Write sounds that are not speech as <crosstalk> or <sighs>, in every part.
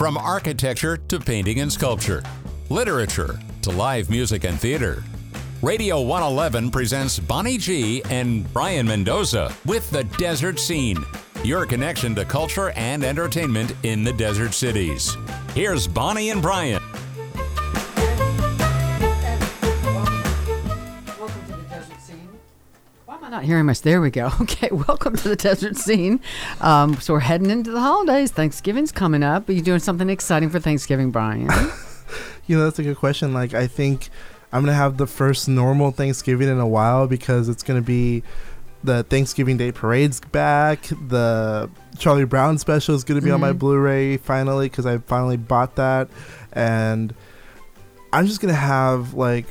From architecture to painting and sculpture, literature to live music and theater. Radio 111 presents Bonnie G and Brayan Mendoza with The Desert Scene, your connection to culture and entertainment in the desert cities. Here's Bonnie and Brayan. Not hearing much? There we go. <laughs> Okay, welcome to the desert scene. Um, so we're heading into the holidays. Thanksgiving's coming up. Are you doing something exciting for Thanksgiving, Brayan? <laughs> You know, that's a good question. Like, I think I'm gonna have the first normal Thanksgiving in a while because it's gonna be the Thanksgiving Day parade's back. The Charlie Brown special is gonna be on my Mhm. Blu-ray finally because I finally bought that, and I'm just gonna have like.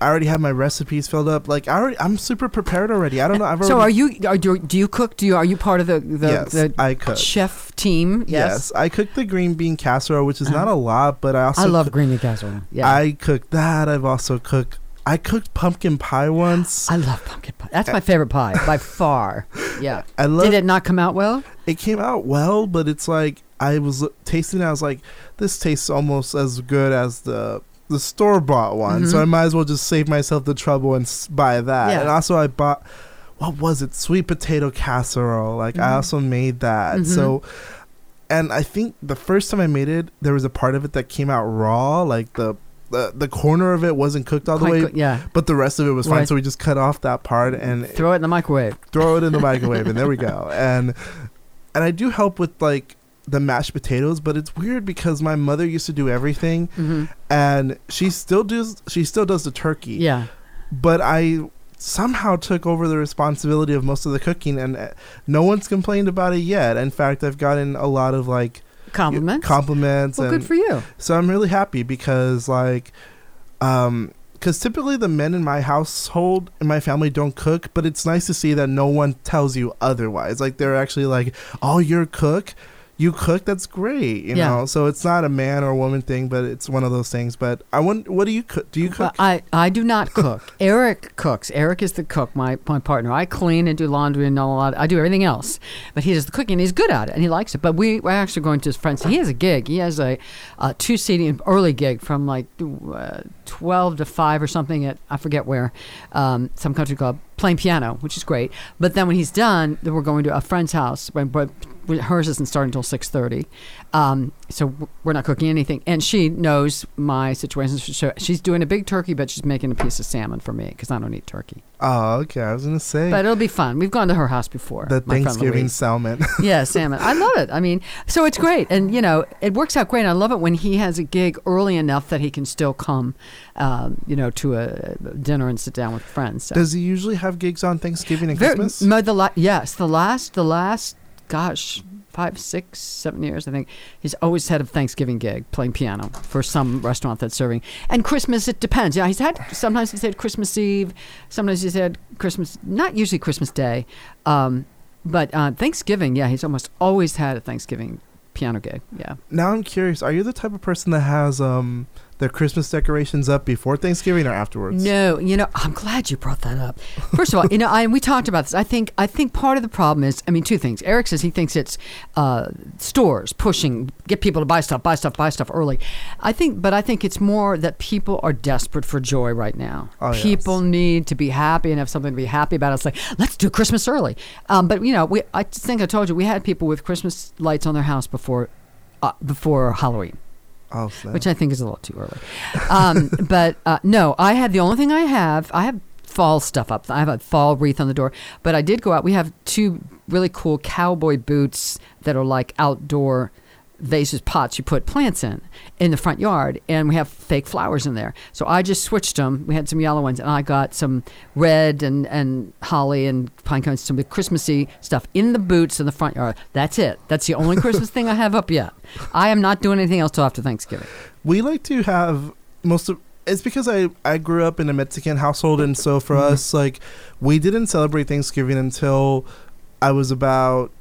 I already have my recipes filled up. Like I already, I'm super prepared already. I don't know. I've already. so are you? Are you? Do you cook? Do you? Are you part of the the, yes, the I cook. chef team? Yes. I cook the green bean casserole, which is uh-huh. not a lot, but I also I love cook- green bean casserole. Yeah. I cooked that. I've also cooked. I cooked pumpkin pie once. <gasps> I love pumpkin pie. That's my favorite pie by <laughs> far. Yeah. I love. Did It, it not come out well? It came out well, but it's like I was tasting. it, I was like, this tastes almost as good as the the store bought one. So Mhm. I might as well just save myself the trouble and s- buy that. Yeah. And also, I bought. What was it? Sweet potato casserole. Like I Mhm. also made that. Mhm. So. And I think the first time I made it, there was a part of it that came out raw, like the the, the corner of it wasn't cooked all the Quite way, good, yeah. but the rest of it was fine. Right. So we just cut off that part and Throw it in the microwave. throw it in the <laughs> microwave, and there we go. And and I do help with like the mashed potatoes, but it's weird because my mother used to do everything, hmm and she still does. She still does the turkey. Yeah. But I somehow took over the responsibility of most of the cooking, and uh, no one's complained about it yet. In fact, I've gotten a lot of like Compliments. compliments, well, and good for you. so I'm really happy because like, um, because typically the men in my household in my family don't cook, but it's nice to see that no one tells you otherwise. Like they're actually like, "Oh, you're a cook." You cook, that's great, you Yeah. know. So it's not a man or woman thing, but it's one of those things. But I want, what do you cook? Do you Well, cook? I, I do not cook. <laughs> Eric cooks. Eric is the cook, my, my partner. I clean and do laundry and all that. I do everything else. But he does the cooking. He's good at it and he likes it. But we, we're actually going to his friends. He has a gig. He has a, a two seating early gig from like uh, 12 to 5 or something at, I forget where, um, some country club, playing piano, which is great. But then when he's done, then we're going to a friend's house. But hers isn't starting until 6.30 um, so we're not cooking anything and she knows my situation so she's doing a big turkey but she's making a piece of salmon for me because i don't eat turkey oh, okay. I was gonna say but it'll be fun we've gone to her house before the Thanksgiving salmon. <laughs> yeah salmon i love it i mean so it's great and you know it works out great i love it when he has a gig early enough that he can still come um, you know to a dinner and sit down with friends so. Does he usually have gigs on Thanksgiving and Very- Christmas? mo- the la- yes, the last, the last, gosh, five, six, seven years, I think. He's always had a Thanksgiving gig playing piano for some restaurant that's serving. And Christmas, it depends. Yeah, he's had sometimes he's had Christmas Eve, sometimes he's had Christmas, not usually Christmas Day, um, but uh, Thanksgiving. Yeah, he's almost always had a Thanksgiving piano gig. Yeah. now I'm curious. Are you the type of person that has um their Christmas decorations up before Thanksgiving or afterwards? No, you know, I'm glad you brought that up. First of all, you know, I, we talked about this. I think I think part of the problem is, I mean, two things. Eric says he thinks it's uh, stores pushing, get people to buy stuff, buy stuff, buy stuff early. I think, but I think it's more that people are desperate for joy right now. Oh, yes. people need to be happy and have something to be happy about. It's like let's do Christmas early. Um, but you know, we I think I told you we had people with Christmas lights on their house before uh, before Halloween Oh, which I think is a little too early. Um, <laughs> but uh, no, I have the only thing I have. I have fall stuff up. I have a fall wreath on the door. But I did go out. We have two really cool cowboy boots that are like outdoor vases, pots you put plants in in the front yard, and we have fake flowers in there. So I just switched them. We had some yellow ones, and I got some red and and holly and pine cones, some of the Christmassy stuff in the boots in the front yard. That's it. That's the only Christmas thing I have up yet. I am not doing anything else till after Thanksgiving. we like to have most of it's because I, I grew up in a Mexican household and so for Mhm. us like we didn't celebrate Thanksgiving until I was about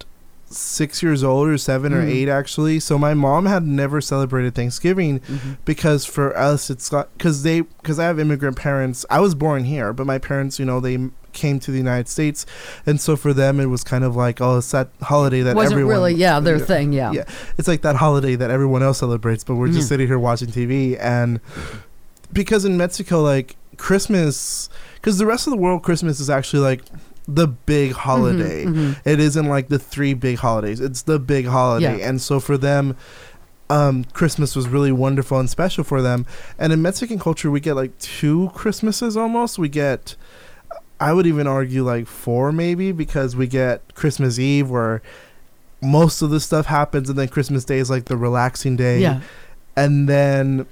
six years old or seven or Mm. eight actually. So my mom had never celebrated Thanksgiving Mhm. because for us it's because they because I have immigrant parents. I was born here, but my parents, you know, they came to the United States, and so for them it was kind of like oh, it's that holiday that Wasn't everyone really, yeah, their thing, yeah. yeah, it's like that holiday that everyone else celebrates, but we're just Mhm. sitting here watching TV. And because in Mexico, like Christmas, because the rest of the world, Christmas is actually like the big holiday. Mhm, mhm. It isn't like the three big holidays. It's the big holiday, Yeah. and so for them. Um, Christmas was really wonderful and special for them. And in Mexican culture, we get like two Christmases almost. We get, I would even argue like four maybe, because we get Christmas Eve where most of the stuff happens, and then Christmas Day is like the relaxing day. Yeah. And then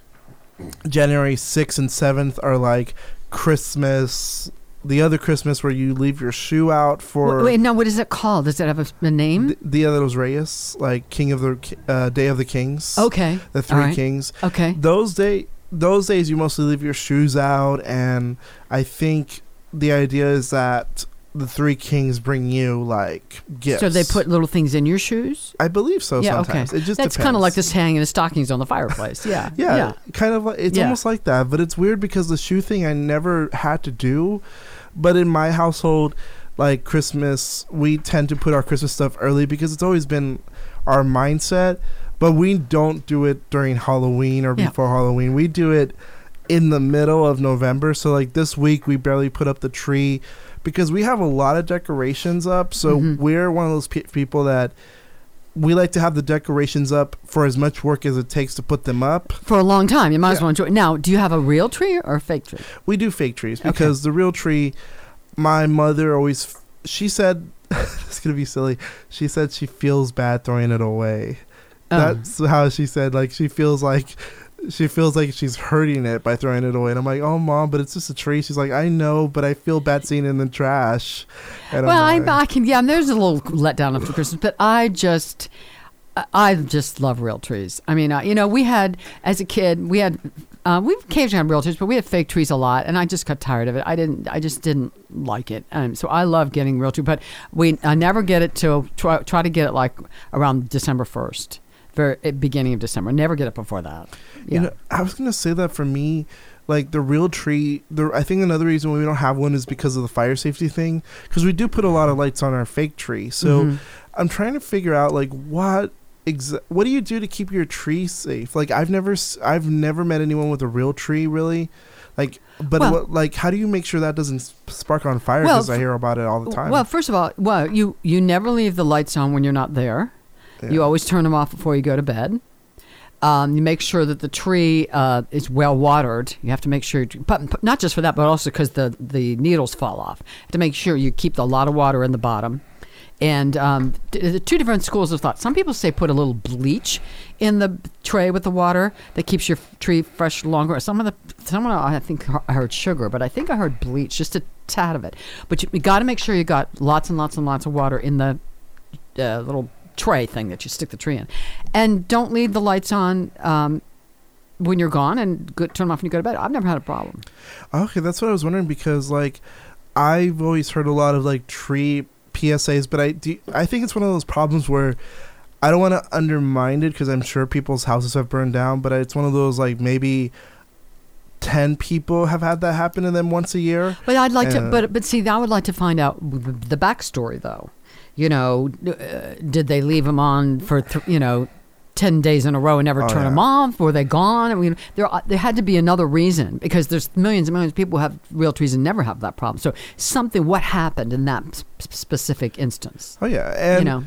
January 6th and 7th are like Christmas, the other Christmas where you leave your shoe out for. Wait, wait, now what is it called? Does it have a, a name? Dia de los Reyes, like King of the uh, Day of the Kings. okay. The three right. kings. Okay. Those day those days you mostly leave your shoes out and I think the idea is that the three kings bring you like gifts. So they put little things in your shoes? I believe so Yeah, sometimes. okay. It just That's kind of like this hanging the stockings on the fireplace. Yeah. <laughs> Yeah, kind of like it's Yeah. almost like that, but it's weird because the shoe thing I never had to do, but in my household, like Christmas, we tend to put our Christmas stuff early because it's always been our mindset, but we don't do it during Halloween or Yeah. before Halloween. We do it in the middle of November. So like this week we barely put up the tree because we have a lot of decorations up. So Mhm. we're one of those pe- people that we like to have the decorations up for as much work as it takes to put them up. For a long time. You might as well enjoy it. Now, do you have a real tree or a fake tree? We do fake trees Okay. because the real tree, my mother always, she said, <laughs> it's gonna be silly. She said she feels bad throwing it away. Oh. That's how she said. Like she feels like, she feels like she's hurting it by throwing it away. And I'm like, oh mom, but it's just a tree. She's like, I know, but I feel bad seeing it in the trash. And well, I, I'm like, I can, yeah, and there's a little letdown after Christmas, but I just, I- I just love real trees. I mean, uh, you know, we had, as a kid, we had, uh, we occasionally had real trees, but we had fake trees a lot, and I just got tired of it. I didn't, I just didn't like it. Um, so I love getting real tree, but we, I never get it till, try, try to get it like around December 1st, very eh, beginning of December. Never get it before that. Yeah. You know, I was gonna say that for me, like the real tree. The I think another reason why we don't have one is because of the fire safety thing. Because we do put a lot of lights on our fake tree. So Mhm. I'm trying to figure out like what exa- what do you do to keep your tree safe? Like I've never I've never met anyone with a real tree really. Like, but Well- what, like, how do you make sure that doesn't spark on fire? Well, Because I hear about it all the time. Well, first of all, well, you you never leave the lights on when you're not there. Yeah. You always turn them off before you go to bed. Um, you make sure that the tree uh, is well watered. You have to make sure, but not just for that, but also because the the needles fall off. To make sure you keep a lot of water in the bottom. And um, the two different schools of thought. Some people say put a little bleach in the tray with the water that keeps your tree fresh longer. Some of the someone I think I heard sugar, but I think I heard bleach, just a tad of it. But you, you got to make sure you got lots and lots and lots of water in the uh, little tray thing that you stick the tree in, and don't leave the lights on um, when you're gone, and go, turn them off when you go to bed. I've never had a problem. Okay, that's what I was wondering because like I've always heard a lot of like tree PSAs, but I do I think it's one of those problems where I don't want to undermine it because I'm sure people's houses have burned down, but it's one of those like maybe ten people have had that happen to them once a year. But I'd like to, Uh, but but see, I would like to find out the backstory though. You know, uh, did they leave them on for th- you know. 10 days in a row and never Oh, turn yeah. them off? Were they gone? I mean there uh, there had to be another reason because there's millions and millions of people who have real trees and never have that problem. So something what happened in that s- specific instance? Oh yeah, and you know?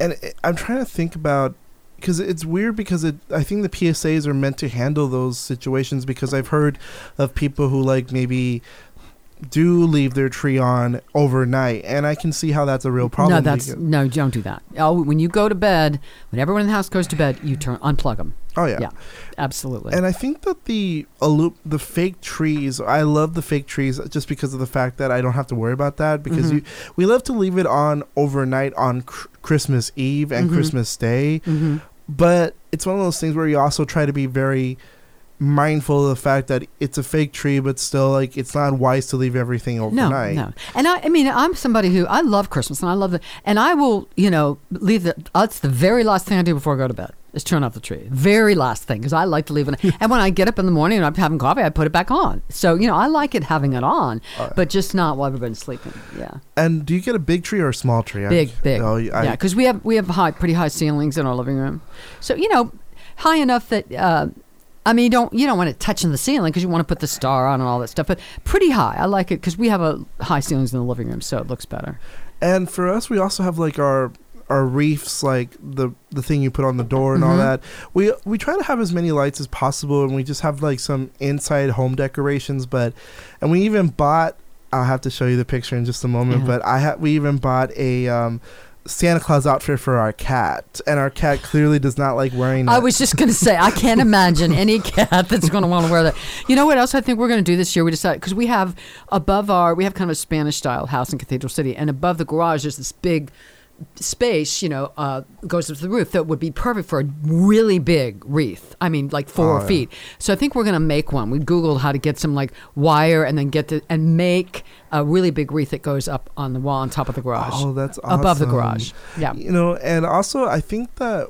and I'm trying to think about because it's weird because it I think the PSAs are meant to handle those situations because I've heard of people who like maybe do leave their tree on overnight and I can see how that's a real problem. No, that's because- no. Don't do that. Oh, when you go to bed, when everyone in the house goes to bed, you turn unplug them. oh yeah. Yeah, absolutely. And I think that the the fake trees, I love the fake trees just because of the fact that I don't have to worry about that because Mhm. you we love to leave it on overnight on cr- Christmas Eve and Mhm. Christmas Day. hmm but it's one of those things where you also try to be very mindful of the fact that it's a fake tree, but still like it's not wise to leave everything overnight. no. no. And I, I mean, I'm somebody who I love Christmas and I love the, and I will, you know, leave the. That's the very last thing I do before I go to bed is turn off the tree. Very last thing because I like to leave it. <laughs> and when I get up in the morning and I'm having coffee, I put it back on. So you know, I like it having it on, Uh, but just not while everybody's sleeping. Yeah, And do you get a big tree or a small tree? I- big, big. Oh, I, yeah, because we have we have high, pretty high ceilings in our living room. So you know, high enough that. Uh, I mean, you don't you don't want it touching the ceiling because you want to put the star on and all that stuff, but pretty high. I like it because we have a high ceilings in the living room, so it looks better. And for us, we also have like our our reefs, like the the thing you put on the door and all Mhm. that. We we try to have as many lights as possible, and we just have like some inside home decorations. But and we even bought. I'll have to show you the picture in just a moment. Yeah. But I ha- we even bought a. Um, Santa Claus outfit for our cat, and our cat clearly does not like wearing. I that. was just going to say, I can't <laughs> imagine any cat that's going to want to wear that. You know what else I think we're going to do this year? We decided because we have above our, we have kind of a Spanish style house in Cathedral City, and above the garage there's this big space, you know, uh, goes up to the roof that would be perfect for a really big wreath. I mean, like four Oh, yeah. feet. So I think we're going to make one. We Googled how to get some like wire and then get to and make a really big wreath that goes up on the wall on top of the garage. Oh, that's awesome. above the garage. Yeah. you know and also i think that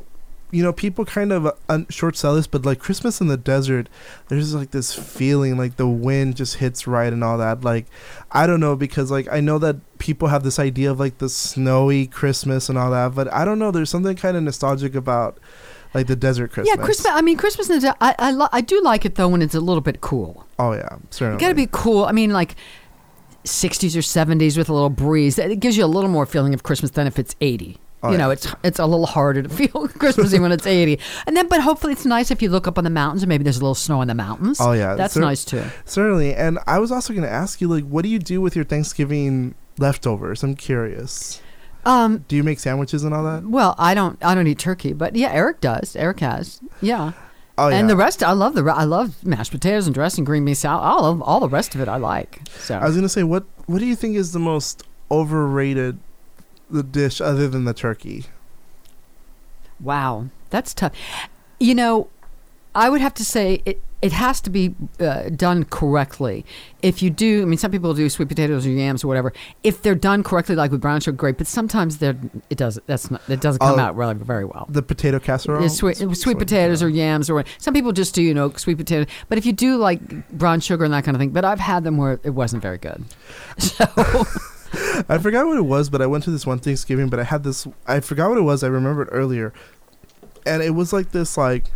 you know people kind of un- short sell this but like christmas in the desert there's like this feeling like the wind just hits right and all that like i don't know because like i know that people have this idea of like the snowy christmas and all that but i don't know there's something kind of nostalgic about like the desert christmas Yeah, Christmas. I mean, Christmas. In the, I I, lo- I do like it though when it's a little bit cool. oh yeah certainly It got to be cool. I mean, like 60s or 70s with a little breeze. It gives you a little more feeling of Christmas than if it's 80. You know, it's it's a little harder to <laughs> feel Christmassy when it's 80. And then, but hopefully, it's nice if you look up on the mountains and maybe there's a little snow in the mountains. Oh, yeah. that's Cer- nice too. certainly and i was also going to ask you like what do you do with your thanksgiving leftovers i'm curious Um, do you make sandwiches and all that well, I don't I don't eat turkey, but yeah, Eric does. Eric has. Yeah. oh yeah And the rest, I love the I love mashed potatoes and dressing, green bean salad. All of all the rest of it, I like. So I was gonna say, what what do you think is the most overrated the dish other than the turkey? Wow, that's tough. You know, I would have to say it. It has to be uh, done correctly. If you do, I mean, some people do sweet potatoes or yams or whatever. If they're done correctly, like with brown sugar, great. But sometimes they're it doesn't. That's not. It doesn't come Oh, out really very well. The potato casserole. Yeah, sweet, sweet, potatoes or yams or some people just do you know sweet potato. But if you do like brown sugar and that kind of thing, but I've had them where it wasn't very good. <laughs> So I forgot what it was, but I went to this one Thanksgiving, but I had this. I forgot what it was. I remembered earlier, and it was like this like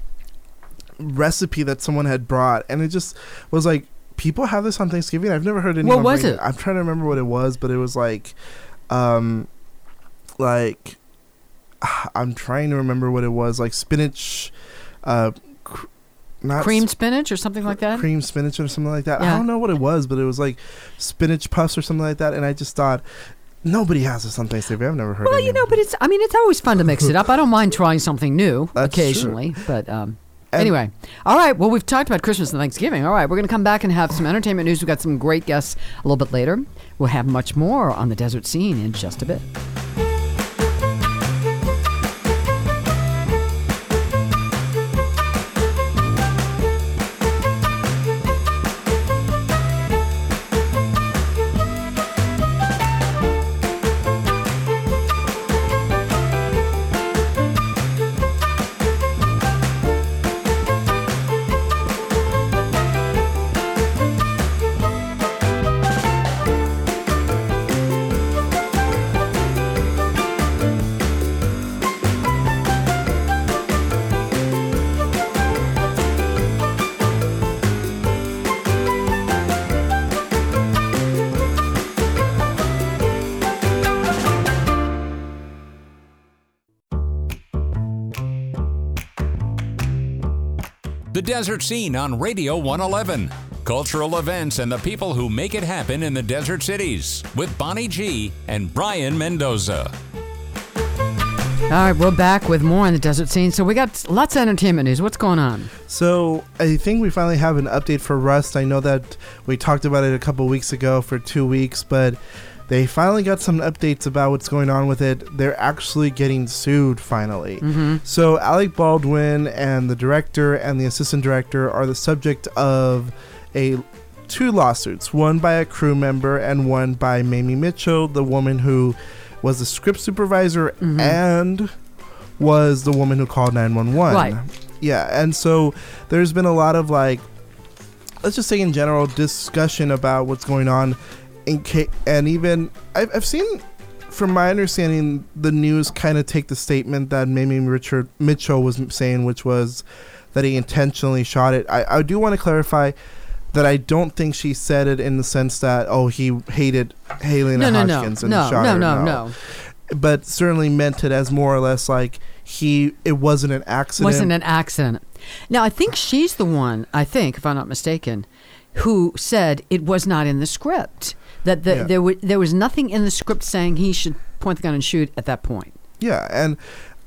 recipe that someone had brought, and it just was like people have this on Thanksgiving. I've never heard anyone. What was bring it? I'm trying to remember what it was, but it was like, um, like <sighs> I'm trying to remember what it was. Like spinach, uh, not cream spinach or something like that. cream spinach or something like that. Yeah. I don't know what it was, but it was like spinach puffs or something like that. And I just thought nobody has this on Thanksgiving. I've never heard. Of it. Well, you know, but it's. I mean, it's always fun to mix it up. I don't mind trying something new <laughs> That's true. occasionally, but. Um, And- anyway, all right. Well, we've talked about Christmas and Thanksgiving. All right, we're going to come back and have some entertainment news. We've got some great guests a little bit later. We'll have much more on the desert scene in just a bit. Desert Scene on Radio 111. Cultural events and the people who make it happen in the desert cities with Bonnie G and Brayan Mendoza. All right, we're back with more on the desert scene. So we got lots of entertainment news. What's going on? So I think we finally have an update for Rust. I know that we talked about it a couple weeks ago for two weeks, but they finally got some updates about what's going on with it. They're actually getting sued finally. Mm-hmm. So Alec Baldwin and the director and the assistant director are the subject of a two lawsuits, one by a crew member and one by Mamie Mitchell, the woman who was the script supervisor Mhm. and was the woman who called 911. Right. Yeah, and so there's been a lot of like let's just say in general discussion about what's going on in ca- and even I've, I've seen from my understanding the news kind of take the statement that Mamie Richard Mitchell was saying which was that he intentionally shot it. I, I do want to clarify that I don't think she said it in the sense that oh he hated Halyna No, no, no, Hutchins and no, shot no, her. no, no. But certainly meant it as more or less like he it wasn't an accident. Wasn't an accident. Now I think she's the one. I think, if I'm not mistaken, who said it was not in the script. That the, Yeah. there was there was nothing in the script saying he should point the gun and shoot at that point. Yeah, and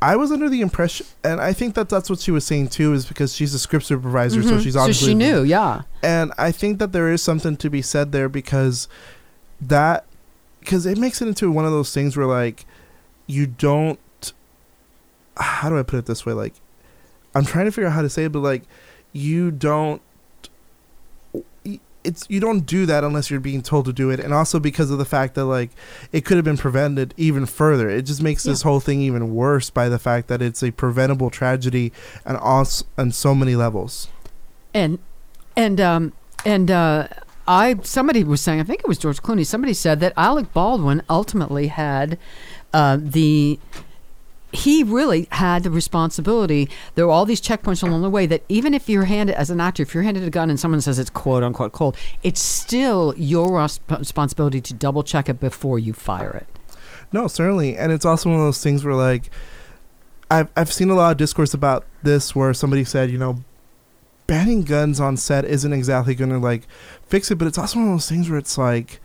I was under the impression, and I think that that's what she was saying too, is because she's a script supervisor, so Mhm. she's so obviously she knew. Yeah. And I think that there is something to be said there because that because it makes it into one of those things where like you don't. How do I put it this way? Like, I'm trying to figure out how to say it, but like, you don't. It's you don't do that unless you're being told to do it, and also because of the fact that like it could have been prevented even further. It just makes this whole thing even worse by the fact that it's a preventable tragedy, and on s- on so many levels. And and um and uh I somebody was saying I think it was George Clooney. Somebody said that Alec Baldwin ultimately had uh, the he really had the responsibility. There were all these checkpoints along the way that even if you're handed as an actor, if you're handed a gun and someone says it's quote unquote cold, it's still your responsibility to double check it before you fire it. No, certainly, and it's also one of those things where like I've I've seen a lot of discourse about this where somebody said, you know, banning guns on set isn't exactly going to like fix it, but it's also one of those things where it's like,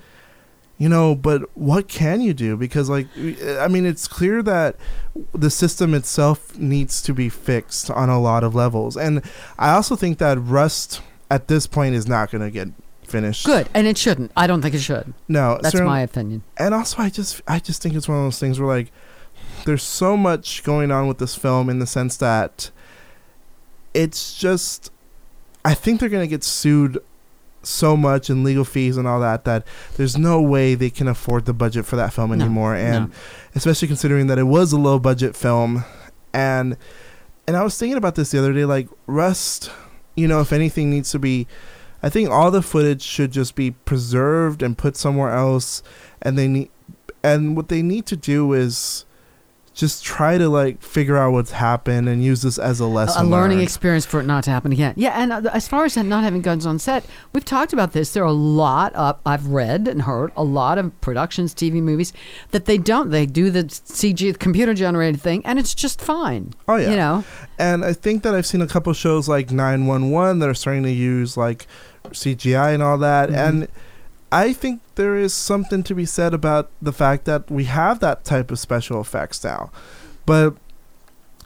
you know, but what can you do? Because like, uh, I mean, it's clear that the system itself needs to be fixed on a lot of levels, and I also think that Rust at this point is not going to get finished. Good, and it shouldn't. I don't think it should. No, That's my opinion. and also I just I just think it's one of those things where like there's so much going on with this film in the sense that it's just I think they're gonna get sued so much in legal fees and all that that there's no way they can afford the budget for that film No, anymore. And no. especially considering that it was a low budget film. And and I was thinking about this the other day like Rust you know if anything needs to be I think all the footage should just be preserved and put somewhere else. And they need and what they need to do is just try to like figure out what's happened and use this as a lesson. a learning learned. experience for it not to happen again. Yeah, and uh, as far as not having guns on set, we've talked about this. There are a lot of I've read and heard a lot of productions, TV movies that they don't. They do the CG, computer generated thing, and it's just fine. Oh yeah. You know, And I think that I've seen a couple shows like 911 that are starting to use like CGI and all that. Mhm. And I think there is something to be said about the fact that we have that type of special effects now. But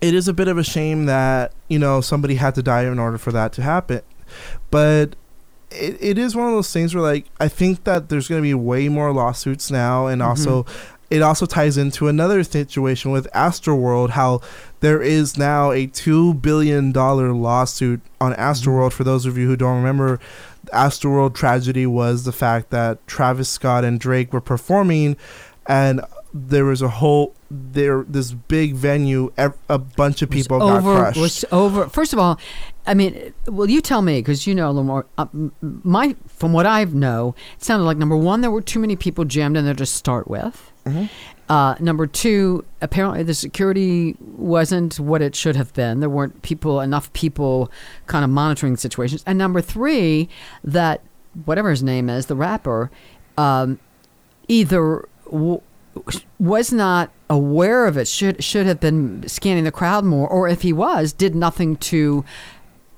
it is a bit of a shame that, you know, somebody had to die in order for that to happen. But it, it is one of those things where like I think that there's going to be way more lawsuits now and Mhm. also it also ties into another situation with Astroworld how there is now a two billion dollar lawsuit on Astroworld. For those of you who don't remember, the Astroworld tragedy was the fact that Travis Scott and Drake were performing, and there was a whole there this big venue. A bunch of people got over crushed. was over. First of all, I mean, well, you tell me because you know a little more. Uh, my from what I know, it sounded like number one, there were too many people jammed in there to start with. Mhm. Uh, number two, apparently the security wasn't what it should have been. There weren't people enough people kind of monitoring situations. And number three, that whatever his name is, the rapper, um, either w- was not aware of it, should should have been scanning the crowd more, or if he was, did nothing to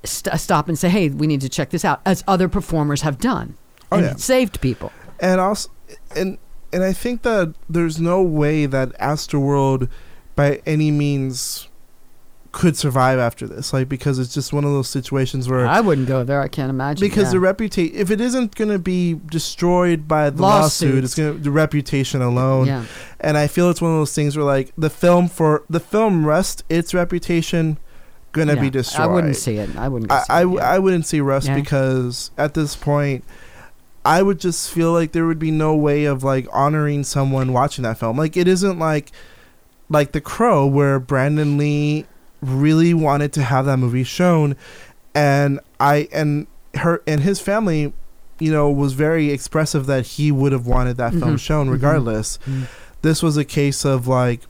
st- stop and say, "Hey, we need to check this out," as other performers have done, Oh, and yeah. saved people. and also and and I think that there's no way that Astroworld by any means could survive after this. Like because it's just one of those situations where I wouldn't go there. I can't imagine. because yeah. the reputation if it isn't going to be destroyed by the lawsuit it's going to the reputation alone yeah. and i feel it's one of those things where like the film for the film Rust its reputation going to Yeah. be destroyed I wouldn't see it. I wouldn't. I, see I, it, w- yeah. I wouldn't see rust because at this point i would just feel like there would be no way of like honoring someone watching that film like it isn't like like the crow where brandon lee really wanted to have that movie shown and i and her and his family you know was very expressive that he would have wanted that film Mhm. shown Mhm. regardless Mhm. this was a case of like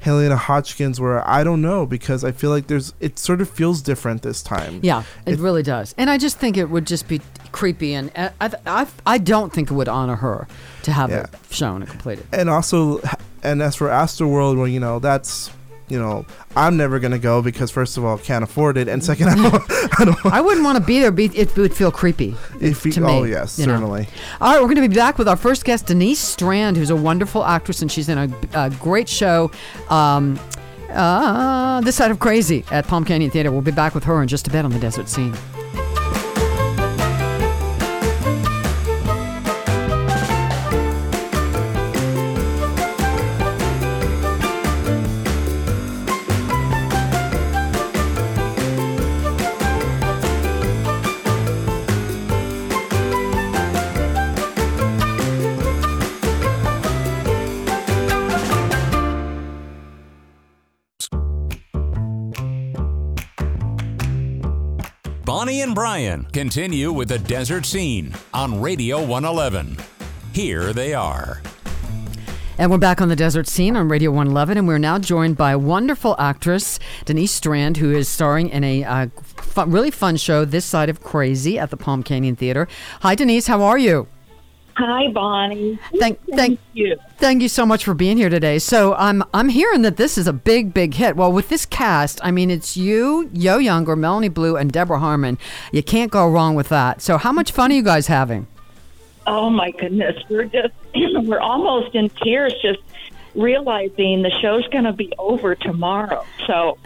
Halyna Hutchins where I don't know because I feel like there's it sort of feels different this time. Yeah, it, It- really does. And I just think it would just be creepy, and uh, I, I, I don't think it would honor her to have Yeah. it shown and completed. And also and as for Astroworld well you know that's you know I'm never going to go because first of all can't afford it and second <laughs> I don't, I don't I wouldn't want to be there. Be, it would feel creepy. if you, to oh me, yes you know. certainly. All right, we're going to be back with our first guest, Denise Strand, who's a wonderful actress, and she's in a, a great show. Um, uh, this side of crazy at Palm Canyon Theater. We'll be back with her in just a bit on the desert scene. And Brayan continue with the desert scene on Radio 111. Here they are. And we're back on the desert scene on Radio 111, and we're now joined by wonderful actress Denise Strand, who is starring in a uh, fun, really fun show, This Side of Crazy, at the Palm Canyon Theater. Hi, Denise. How are you? Hi, Bonnie. Thank, thank, you. thank you so much for being here today. So I'm, I'm hearing that this is a big, big hit. Well, with this cast, I mean, it's you, Yo Younger, Melanie Blue, and Deborah Harmon. You can't go wrong with that. So how much fun are you guys having? Oh my goodness, we're just <clears throat> we're almost in tears just realizing the show's going to be over tomorrow. So,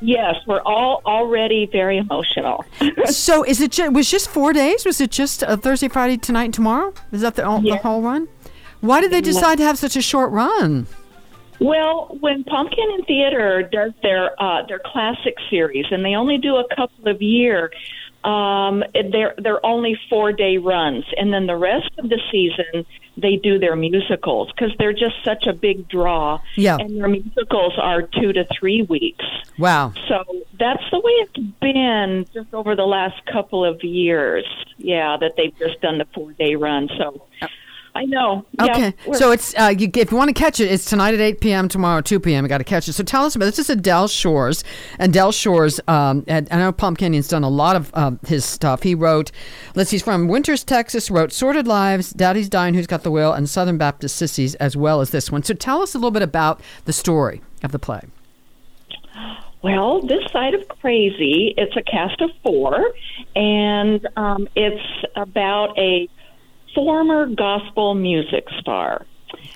yes, we're all already very emotional. <laughs> so is it ju- was just four days? Was it just uh, Thursday, Friday, tonight, and tomorrow? Is that the, the whole run? Why did they decide to have such a short run? Well, when Palm Canyon Theater does their uh, their classic series, and they only do a couple of year, um, they're they're only four day runs, and then the rest of the season they do their musicals because they're just such a big draw. Yeah. and their musicals are two to three weeks. Wow. So that's the way it's been just over the last couple of years. Yeah, that they've just done the four day run. So I know. Okay, we're- so it's uh, you, if you want to catch it, it's tonight at eight p.m. Tomorrow at two p.m. You got to catch it. So tell us about this. Is a Del Shores, and Del Shores. Um, and I know Palm Canyon's done a lot of um, his stuff. He wrote, let's see, he's from Winters, Texas. Wrote "Sordid Lives," "Daddy's Dying," "Who's Got the Will," and "Southern Baptist Sissies," as well as this one. So tell us a little bit about the story of the play. Well, this side of crazy, it's a cast of four, and um, it's about a former gospel music star,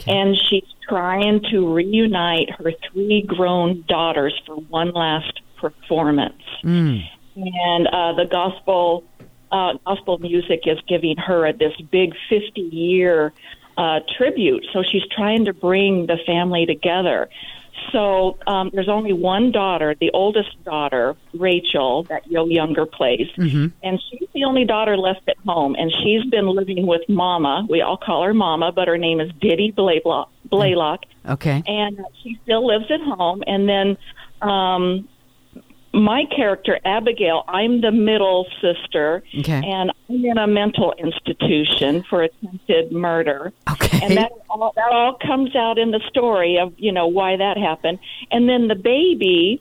and she's trying to reunite her three grown daughters for one last performance. Mm. and uh, the gospel uh, gospel music is giving her a, this big 50 year uh, tribute. So she's trying to bring the family together. So um, there's only one daughter, the oldest daughter, Rachel, that Yo Younger plays, and she's the only daughter left at home. And she's been living with Mama. We all call her Mama, but her name is Diddy Blaylock. Blaylock Okay. and she still lives at home. And then um, my character, Abigail, I'm the middle sister, Okay. and I'm in a mental institution for attempted murder. Okay. And that all, that all comes out in the story of you know why that happened. And then the baby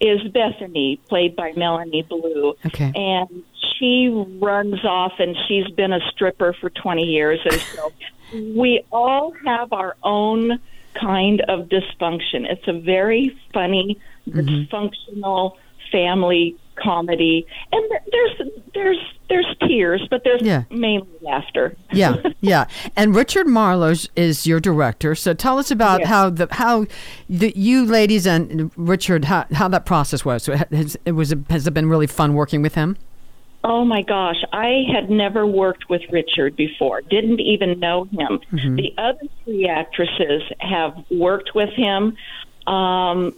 is Bethany, played by Melanie Blue, Okay. and she runs off, and she's been a stripper for 20 years, and so we all have our own kind of dysfunction. It's a very funny, mm-hmm. dysfunctional family comedy, and there's there's there's tears, but there's Yeah. mainly laughter. Yeah, <laughs> yeah. And Richard Marlowe is your director. So tell us about Yes. how the how the, you ladies and Richard how, how that process was. So has, it was has it been really fun working with him? Oh my gosh, I had never worked with Richard before. Didn't even know him. The other three actresses have worked with him. Um,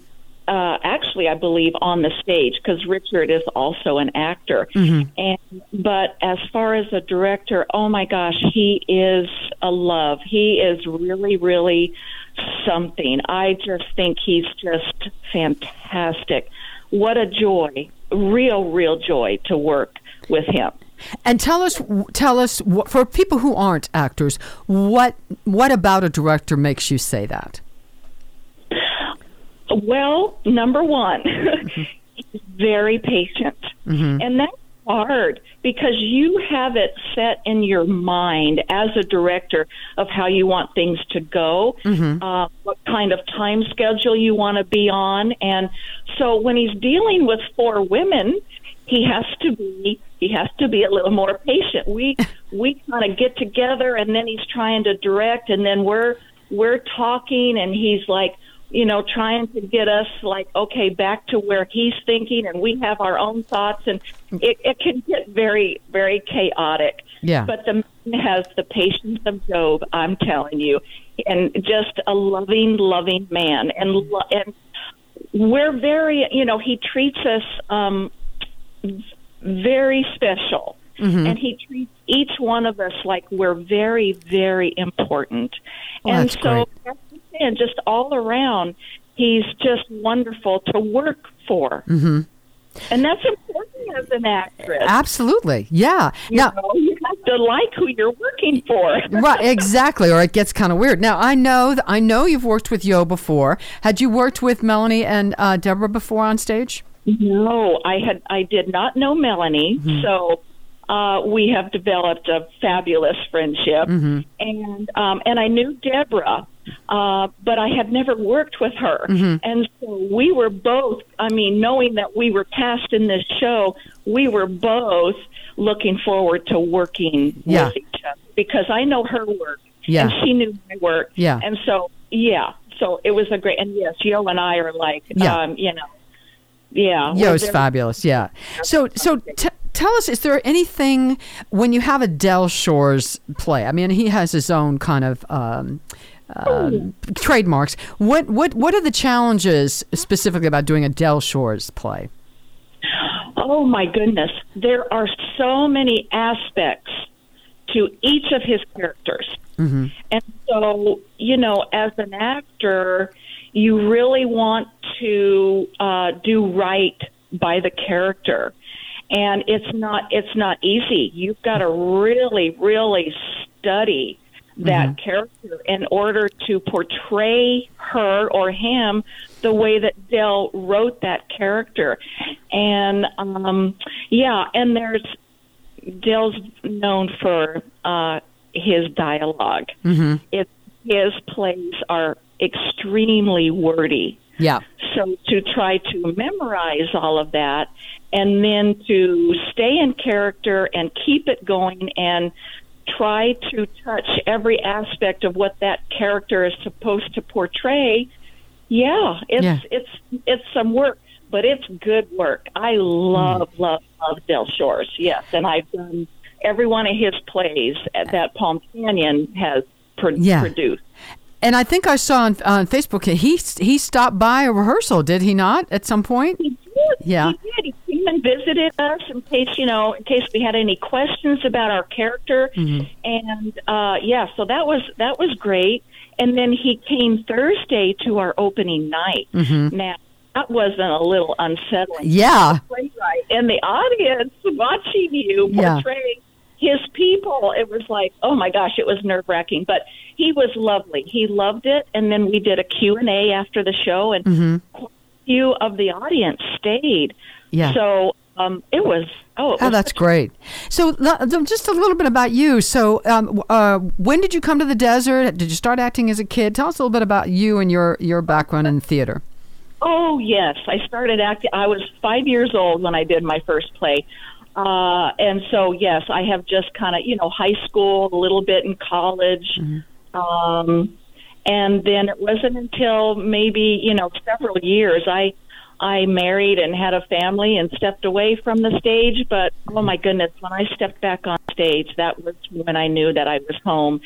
uh, actually, I believe on the stage because Richard is also an actor. And but as far as a director, oh my gosh, he is a love. He is really, really something. I just think he's just fantastic. What a joy, real, real joy to work with him. And tell us tell us for people who aren't actors, what what about a director makes you say that? Well, number one, mm-hmm. <laughs> he's very patient. Mm-hmm. And that's hard because you have it set in your mind as a director of how you want things to go, mm-hmm. uh, what kind of time schedule you want to be on. And so when he's dealing with four women, he has to be he has to be a little more patient. We <laughs> we kind of get together and then he's trying to direct and then we're we're talking and he's like you know trying to get us like okay back to where he's thinking and we have our own thoughts and it, it can get very very chaotic Yeah. but the man has the patience of Job i'm telling you and just a loving loving man and lo- and we're very you know he treats us um very special Mm-hmm. and he treats each one of us like we're very very important Well, and that's so great. Thing, just all around he's just wonderful to work for mm-hmm. and that's important as an actress Absolutely. Yeah. you Now know you have to like who you're working for <laughs> right, exactly, or it gets kind of weird. Now I know th- I know you've worked with Yo before. Had you worked with Melanie and uh, Deborah before on stage? No, I had I did not know Melanie, Mm-hmm. so uh, we have developed a fabulous friendship, Mm-hmm. and um, and I knew Deborah, uh, but I had never worked with her, Mm-hmm. and so we were both. I mean, knowing that we were cast in this show, we were both looking forward to working Yeah. with each other because I know her work, Yeah. and she knew my work, Yeah. and so yeah, so it was a great. And yes, Yo and I are like, Yeah. um, you know. Yeah, Yo is fabulous. Yeah. So so t- tell us, is there anything when you have a Del Shores play? I mean, he has his own kind of. Um, um, trademarks. What what what are the challenges specifically about doing a Del Shores play? Oh my goodness. There are so many aspects to each of his characters. And so, you know, as an actor, you really want to uh, do right by the character. And it's not it's not easy. You've got to really, really study that character in order to portray her or him the way that Del wrote that character. And um yeah, and there's Del's known for uh his dialog It's his plays are extremely wordy. Yeah. So to try to memorize all of that and then to stay in character and keep it going and try to touch every aspect of what that character is supposed to portray, yeah, it's Yeah. it's it's some work, but it's good work. I love Mm. love love Del Shores. Yes, and I've done every one of his plays that Palm Canyon has pro- Yeah. produced. And I think I saw on, on Facebook he he stopped by a rehearsal, did he not? At some point. He did. Yeah. He did. He came and visited us in case, you know, in case we had any questions about our character. Mm-hmm. And uh yeah, so that was that was great. And then he came Thursday to our opening night. Now that wasn't a little unsettling. Mm-hmm. Yeah. Playwright and the audience watching you Yeah. His people. It was like, oh my gosh, it was nerve wracking. But he was lovely. He loved it. And then we did a Q and A after the show, and quite a few of the audience stayed. Yeah. So um, it was. Oh, it Oh, was that's such- great. So, just a little bit about you. So, um, uh, when did you come to the desert? Did you start acting as a kid? Tell us a little bit about you and your your background in theater. Oh yes, I started acting. I was five years old when I did my first play, uh, and so yes, I have just kind of you know high school, a little bit in college, um, and then it wasn't until maybe you know several years I I married and had a family and stepped away from the stage. But oh my goodness, when I stepped back on stage, that was when I knew that I was home.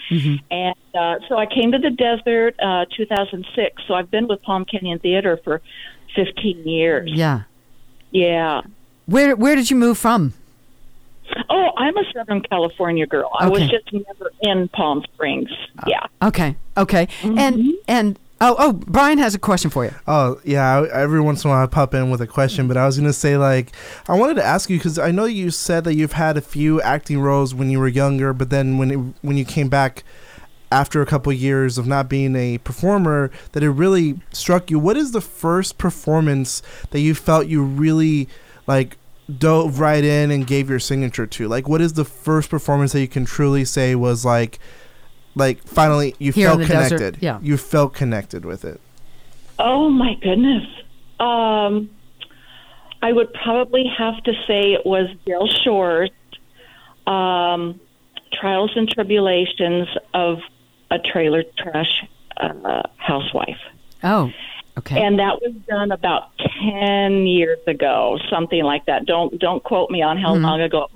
And uh, so I came to the desert, uh, 2006. So I've been with Palm Canyon Theater for 15 years. Yeah. Yeah. Where Where did you move from? Oh, I'm a Southern California girl. I was just never in Palm Springs. Uh, yeah. Okay. Okay. Mm-hmm. And and oh oh Brayan has a question for you. Oh yeah, I- every once in a while I pop in with a question, but I was gonna say like I wanted to ask you because I know you said that you've had a few acting roles when you were younger, but then when it, when you came back after a couple years of not being a performer, that it really struck you. What is the first performance that you felt you really like dove right in and gave your signature to? Like, what is the first performance that you can truly say was like, like finally you Here felt the desert, connected? yeah. you felt connected with it. Oh my goodness. Um, I would probably have to say it was Del Shores' um, Trials and Tribulations of a Trailer Trash uh, Housewife. Oh. Okay. And that was done about 10 years ago, something like that. Don't don't quote me on how long ago.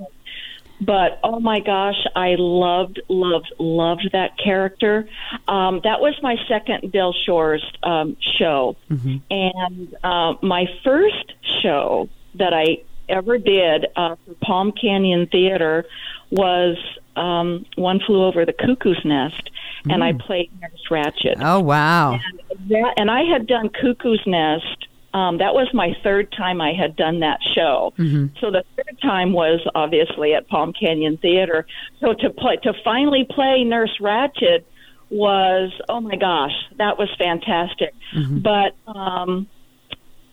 But oh my gosh, I loved, loved, loved that character. Um, that was my second Del Shores' um, show, and uh, my first show that I ever did uh, for Palm Canyon Theater was um, One Flew Over the Cuckoo's Nest, and I played Nurse Ratched oh wow. that and I had done Cuckoo's Nest. Um, that was my third time I had done that show. So the third time was obviously at Palm Canyon Theater. So to play to finally play Nurse Ratched was oh my gosh, that was fantastic. But um,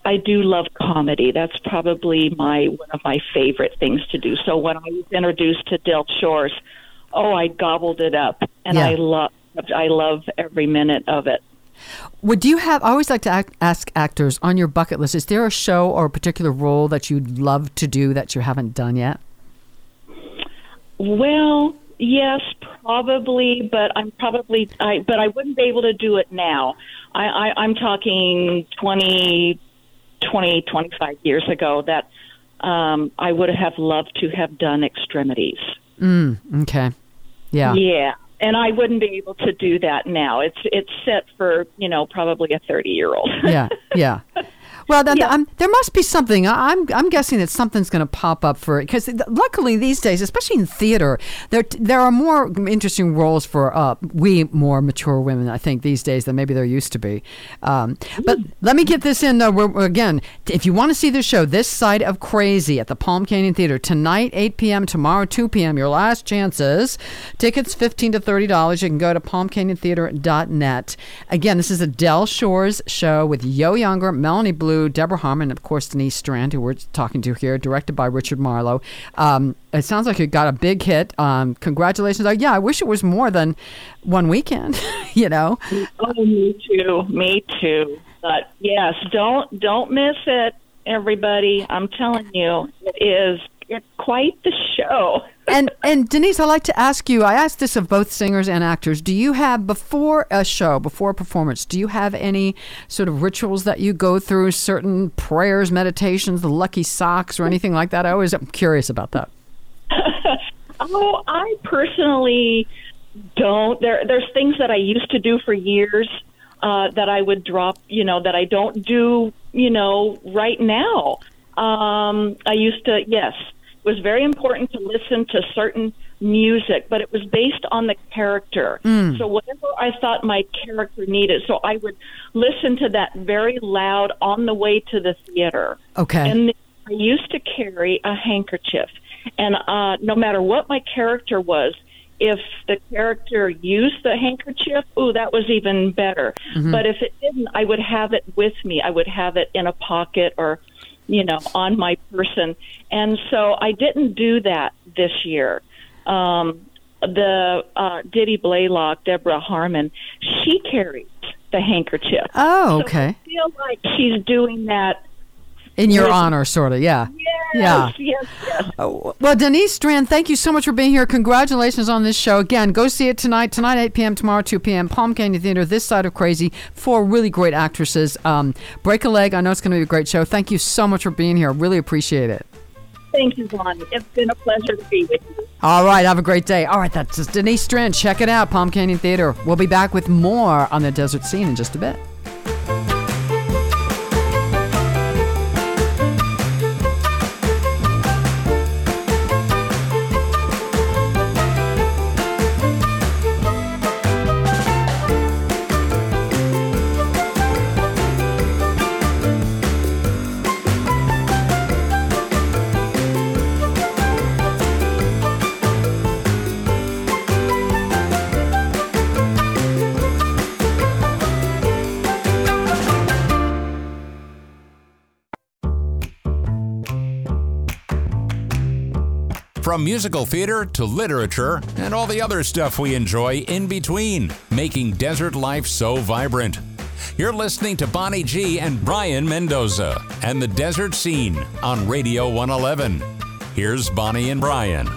I do love comedy. That's probably my one of my favorite things to do. So when I was introduced to Del Shores, oh, I gobbled it up, and Yeah. I love I love every minute of it. Would you have? I always like to act, ask actors on your bucket list. Is there a show or a particular role that you'd love to do that you haven't done yet? Well, yes, probably, but I'm probably I but I wouldn't be able to do it now. I, I I'm talking 20, 20, 25 years ago that um, I would have loved to have done extremities. Mm, Okay. Yeah. Yeah. And I wouldn't be able to do that now. It's it's set for, you know, probably a 30-year-old. yeah, yeah. <laughs> Well, then, Yeah. um, there must be something. I- I'm I'm guessing that something's going to pop up for it because luckily these days, especially in theater, there there are more interesting roles for uh, we more mature women. I think these days than maybe there used to be. Um, but let me get this in uh, we're- again. If you want to see the show, this side of crazy at the Palm Canyon Theater tonight, 8 p.m. Tomorrow, 2 p.m. Your last chances. Tickets 15 to 30 dollars. You can go to palmcanyontheater.net. Again, this is a Del Shores show with Yo Younger, Melanie Blue, Deborah Harmon, of course Denise Strand, who we're talking to here, directed by Richard Marlowe. Um, it sounds like you got a big hit. Um, congratulations! Uh, yeah, I wish it was more than one weekend. <laughs> you know. Oh, me too. Me too. But yes, don't don't miss it, everybody. I'm telling you, it is it's quite the show. <laughs> and and Denise, I'd like to ask you. I asked this of both singers and actors. Do you have before a show, before a performance, do you have any sort of rituals that you go through? Certain prayers, meditations, the lucky socks, or anything like that? I always am curious about that. <laughs> Oh, I personally don't. There, there's things that I used to do for years uh, that I would drop. You know, that I don't do. You know, right now. Um, I used to. Yes, was very important to listen to certain music, but it was based on the character. So whatever I thought my character needed, so I would listen to that very loud on the way to the theater. Okay. And I used to carry a handkerchief. And uh, no matter what my character was, if the character used the handkerchief, ooh, that was even better. But if it didn't, I would have it with me. I would have it in a pocket or, you know, on my person. And so I didn't do that this year. Um, the uh, Diddy Blaylock, Deborah Harmon, she carries the handkerchief. Oh, So okay. I feel like she's doing that. In your With- honor, sort of. Yeah. <laughs> Yes, yes, yes. Oh, Well, Denise Strand, thank you so much for being here. Congratulations on this show. Again, go see it tonight. Tonight, 8 p.m. Tomorrow, 2 p.m. Palm Canyon Theater, This Side of Crazy. Four really great actresses. Um, Break a Leg. I know it's going to be a great show. Thank you so much for being here. Really appreciate it. Thank you, Lonnie. It's been a pleasure to be with you. All right. Have a great day. All right. That's Denise Strand. Check it out. Palm Canyon Theater. We'll be back with more on the desert scene in just a bit. From musical theater to literature and all the other stuff we enjoy in between, making desert life so vibrant. You're listening to Bonnie G and Brayan Mendoza and the Desert Scene on Radio 111. Here's Bonnie and Brayan.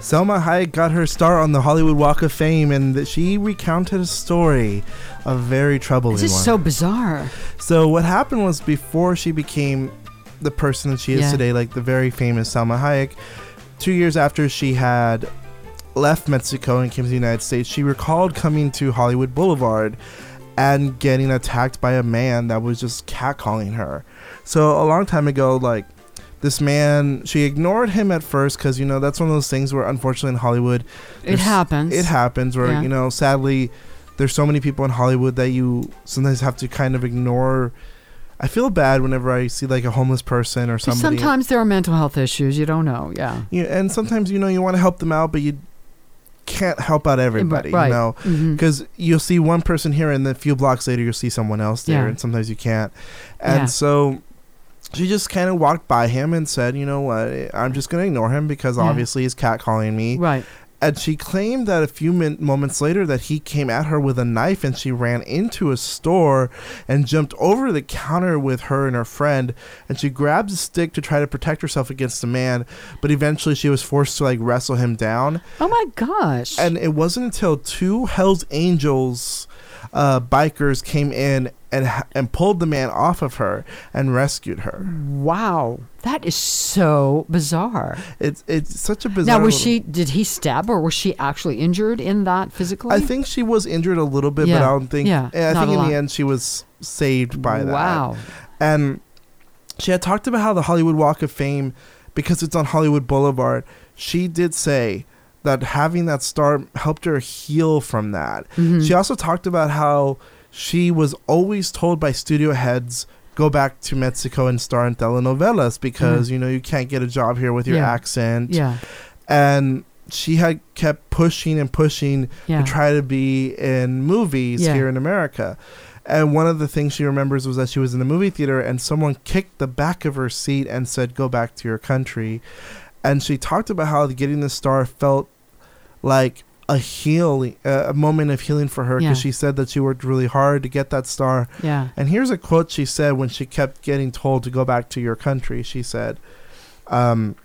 Salma Hayek got her start on the Hollywood Walk of Fame, and that she recounted a story, a very troubling This is one. so bizarre. So what happened was before she became the person that she is Yeah. today, like the very famous Salma Hayek, two years after she had left Mexico and came to the United States, she recalled coming to Hollywood Boulevard and getting attacked by a man that was just catcalling her. So a long time ago, like this man, she ignored him at first because you know that's one of those things where unfortunately in Hollywood, It happens. It happens where Yeah. you know sadly there's so many people in Hollywood that you sometimes have to kind of ignore. I feel bad whenever I see like a homeless person or somebody. Sometimes there are mental health issues. You don't know. Yeah. Yeah, and sometimes you know you want to help them out, but you can't help out everybody. right. You know, mm-hmm. because you'll see one person here, and then a few blocks later you'll see someone else there, Yeah. and sometimes you can't. And Yeah. so she just kind of walked by him and said, "You know what? I'm just gonna ignore him because Yeah. obviously he's catcalling me." Right. And she claimed that a few min- moments later that he came at her with a knife and she ran into a store and jumped over the counter with her and her friend and she grabbed a stick to try to protect herself against the man, but eventually she was forced to like wrestle him down. Oh my gosh. And it wasn't until two Hell's Angels uh, bikers came in and and pulled the man off of her and rescued her. wow, that is so bizarre. It's it's such a bizarre. now, was she? Did he stab or Was she actually injured in that physically? I think she was injured a little bit, but I don't think. yeah, I think in lot. the end she was saved by that. Wow. And she had talked about how the Hollywood Walk of Fame, because it's on Hollywood Boulevard, she did say that having that star helped her heal from that. Mhm. She also talked about how she was always told by studio heads go back to Mexico and star in telenovelas because you know you can't get a job here with your Mm-hmm. Yeah. accent Yeah. and she had kept pushing and pushing Yeah. to try to be in movies Yeah. here in America. And one of the things she remembers was that she was in a movie theater and someone kicked the back of her seat and said, "Go back to your country." And she talked about how getting the star felt like a healing, a moment of healing for her because Yeah. she said that she worked really hard to get that star. Yeah. And here's a quote she said when she kept getting told to go back to your country. She said, um,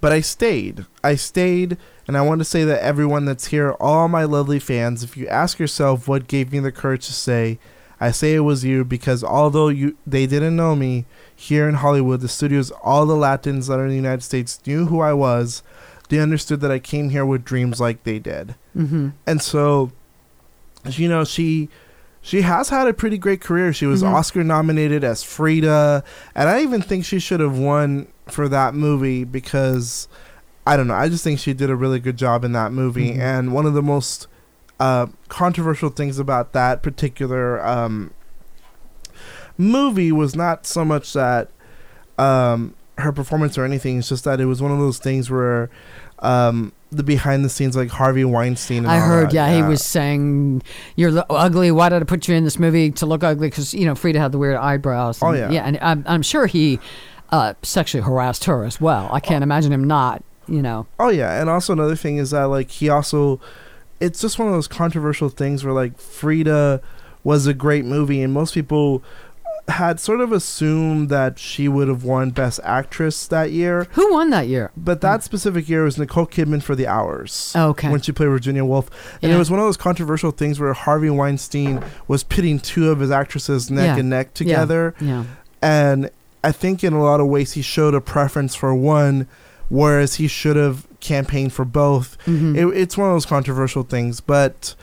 But I stayed. I stayed, and I want to say that everyone that's here, all my lovely fans, if you ask yourself what gave me the courage to say, I say it was you because although you they didn't know me here in Hollywood, the studios, all the Latins that are in the United States knew who I was. They understood that I came here with dreams like they did Mm-hmm. and so you know she she has had a pretty great career she was Mhm. oscar nominated as frida and i even think she should have won for that movie because i don't know i just think she did a really good job in that movie Mhm. and one of the most uh, controversial things about that particular um, movie was not so much that um, her performance or anything it's just that it was one of those things where um, the behind the scenes like Harvey Weinstein. And I heard, that, yeah, he was saying, "You're ugly. Why did I put you in this movie to look ugly?" Because you know, Frida had the weird eyebrows. Oh, and- yeah. yeah, and I'm, I'm sure he uh, sexually harassed her as well. I can't imagine him not. You know, Oh yeah, and also another thing is that like he also it's just one of those controversial things where like Frida was a great movie, and most people had sort of assumed that she would have won Best Actress that year. Who won that year? But that specific year was Nicole Kidman for The Hours. Okay. When she played Virginia Woolf. And Yeah. it was one of those controversial things where Harvey Weinstein was pitting two of his actresses neck Yeah. and neck Yeah. together. Yeah. And I think in a lot of ways he showed a preference for one, whereas he should have campaigned for both. Mhm. It, it's one of those controversial things, but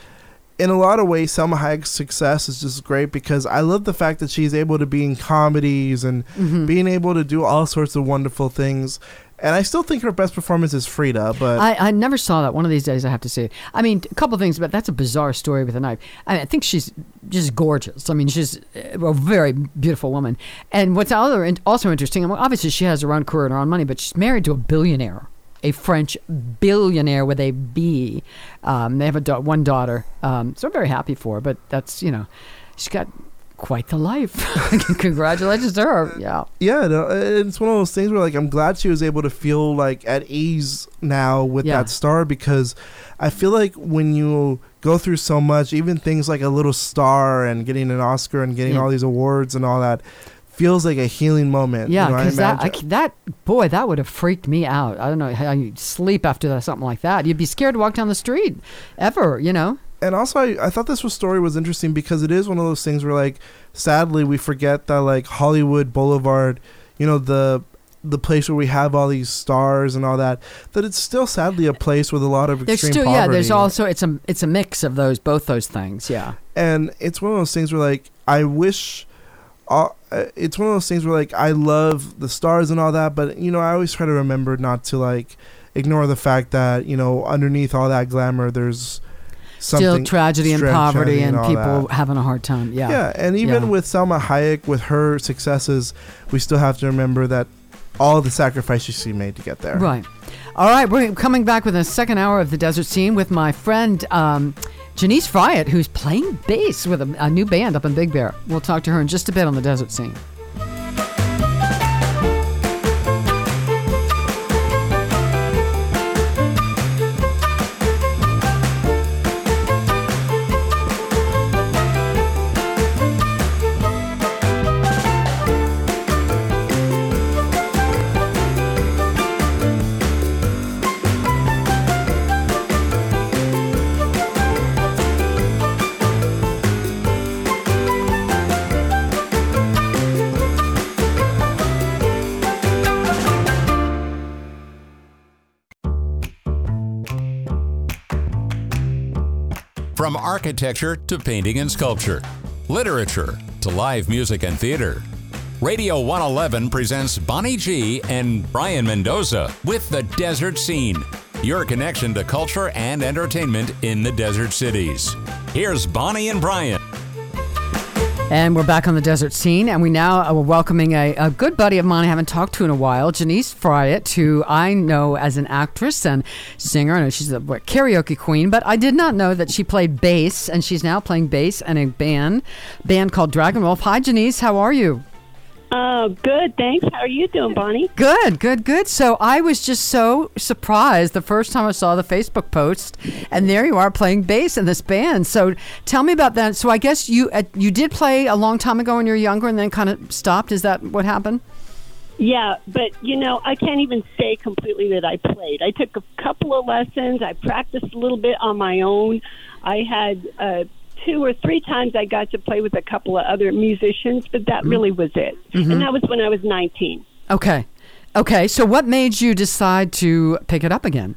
in a lot of ways, Salma Hayek's success is just great because I love the fact that she's able to be in comedies and Mhm. being able to do all sorts of wonderful things. And I still think her best performance is Frida, but I, I never saw that. One of these days, I have to see it. I mean, a couple things, but that's a bizarre story with a knife. I, I think she's just gorgeous. I mean, she's a very beautiful woman. And what's other also interesting, obviously she has her own career and her own money, but she's married to a billionaire, a French billionaire with a B. Um, they have a da- one daughter, um, so I'm very happy for her. But that's you know, she's got quite the life. <laughs> Congratulations to her. Yeah. yeah, no, it's one of those things where like I'm glad she was able to feel like at ease now with Yeah. that star because I feel like when you go through so much, even things like a little star and getting an Oscar and getting Yeah. all these awards and all that feels like a healing moment. Yeah, you know, because that, I that boy, that would have freaked me out. I don't know how you sleep after that, something like that. You'd be scared to walk down the street, ever. You know. and also I, I thought this was story was interesting because it is one of those things where like sadly we forget that like Hollywood Boulevard, you know the the place where we have all these stars and all that, that it's still sadly a place with a lot of There's extreme still poverty. yeah. There's also it's a it's a mix of those both those things. Yeah. and it's one of those things where like I wish. Uh, uh, it's one of those things where like I love the stars and all that, but you know I always try to remember not to like ignore the fact that you know underneath all that glamour there's Still tragedy and poverty tragedy and people that. having a hard time. Yeah. Yeah, and even Yeah. with Salma Hayek, with her successes, we still have to remember that all the sacrifices she made to get there. Right. All right, we're coming back with a second hour of the desert scene with my friend um, Jenise Fryatt, who's playing bass with a, a new band up in Big Bear. We'll talk to her in just a bit on the desert scene. From architecture to painting and sculpture, literature to live music and theater. Radio 111 presents Bonnie G and Brayan Mendoza with The Desert Scene, your connection to culture and entertainment in the desert cities. Here's Bonnie and Brayan. And we're back on the desert scene, and we now are welcoming a, a good buddy of mine I haven't talked to in a while, Jenise Fryatt, who I know as an actress and singer. I know she's a what, karaoke queen, but I did not know that she played bass, and she's now playing bass in a band, band called Dragonwolfe. Hi, Jenise. How are you? Oh, good. Thanks. How are you doing, Bonnie? Good, good, good. So I was just so surprised the first time I saw the Facebook post, and there you are playing bass in this band. So tell me about that. So I guess you uh, you did play a long time ago when you were younger, and then kind of stopped. Is that what happened? Yeah, but you know, I can't even say completely that I played. I took a couple of lessons. I practiced a little bit on my own. I had uh, two or three times I got to play with a couple of other musicians, but that really was it. And that was when I was 19. Okay, okay. So what made you decide to pick it up again?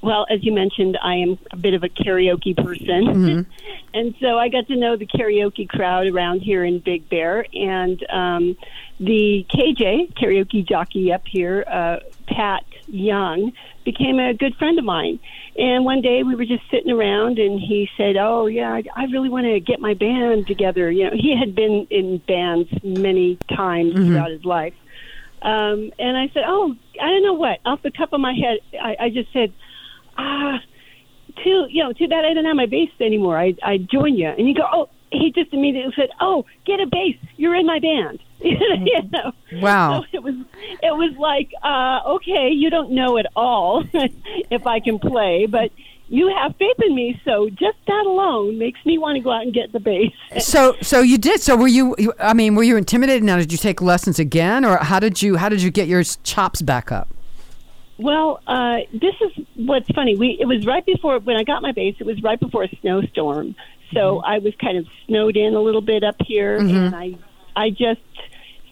Well, as you mentioned, I am a bit of a karaoke person. <laughs> and so I got to know the karaoke crowd around here in Big Bear. And um, the KJ, karaoke jockey up here, uh, Pat Young, became a good friend of mine. And one day we were just sitting around, and he said, "Oh yeah, I, I really want to get my band together." You know, he had been in bands many times throughout his life. Um, and I said, "Oh, I don't know what." Off the top of my head, I, I just said, "Ah, too you know, too bad I don't have my bass anymore. I I join you." And he go, "Oh." He just immediately said, "Oh, get a bass. You're in my band." <laughs> you know. Wow. So it was it was like, uh, okay, you don't know at all <laughs> if I can play, but you have faith in me, so just that alone makes me want to go out and get the bass. <laughs> So, so you did. So, were you? you- I mean, were you intimidated? Now, did you take lessons again, or how did you? How did you get your chops back up? Well, uh, this is what's funny. We it was right before when I got my bass. It was right before a snowstorm, so mm-hmm. I was kind of snowed in a little bit up here, mm-hmm. and I I just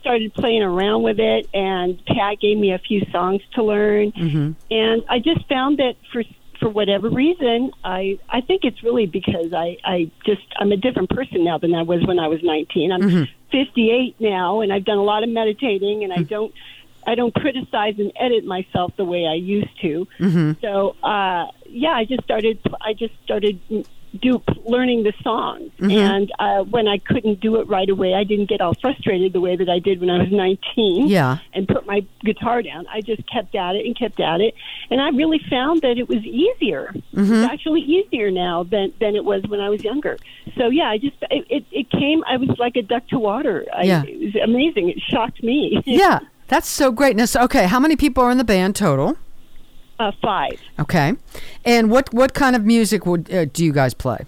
started playing around with it. And Pat gave me a few songs to learn, mm-hmm. and I just found that for for whatever reason, I I think it's really because I I just I'm a different person now than I was when I was 19. I'm 58 now, and I've done a lot of meditating, and I don't. I don't criticize and edit myself the way I used to. So uh, yeah, I just started. I just started do learning the songs, and uh, when I couldn't do it right away, I didn't get all frustrated the way that I did when I was 19. Yeah. and put my guitar down. I just kept at it and kept at it, and I really found that it was easier. It's actually easier now than than it was when I was younger. So yeah, I just it it, it came. I was like a duck to water. I, Yeah. it was amazing. It shocked me. <laughs> Yeah, that's so great. Now, so, okay, how many people are in the band total? Uh, five. Okay, and what what kind of music would uh, do you guys play?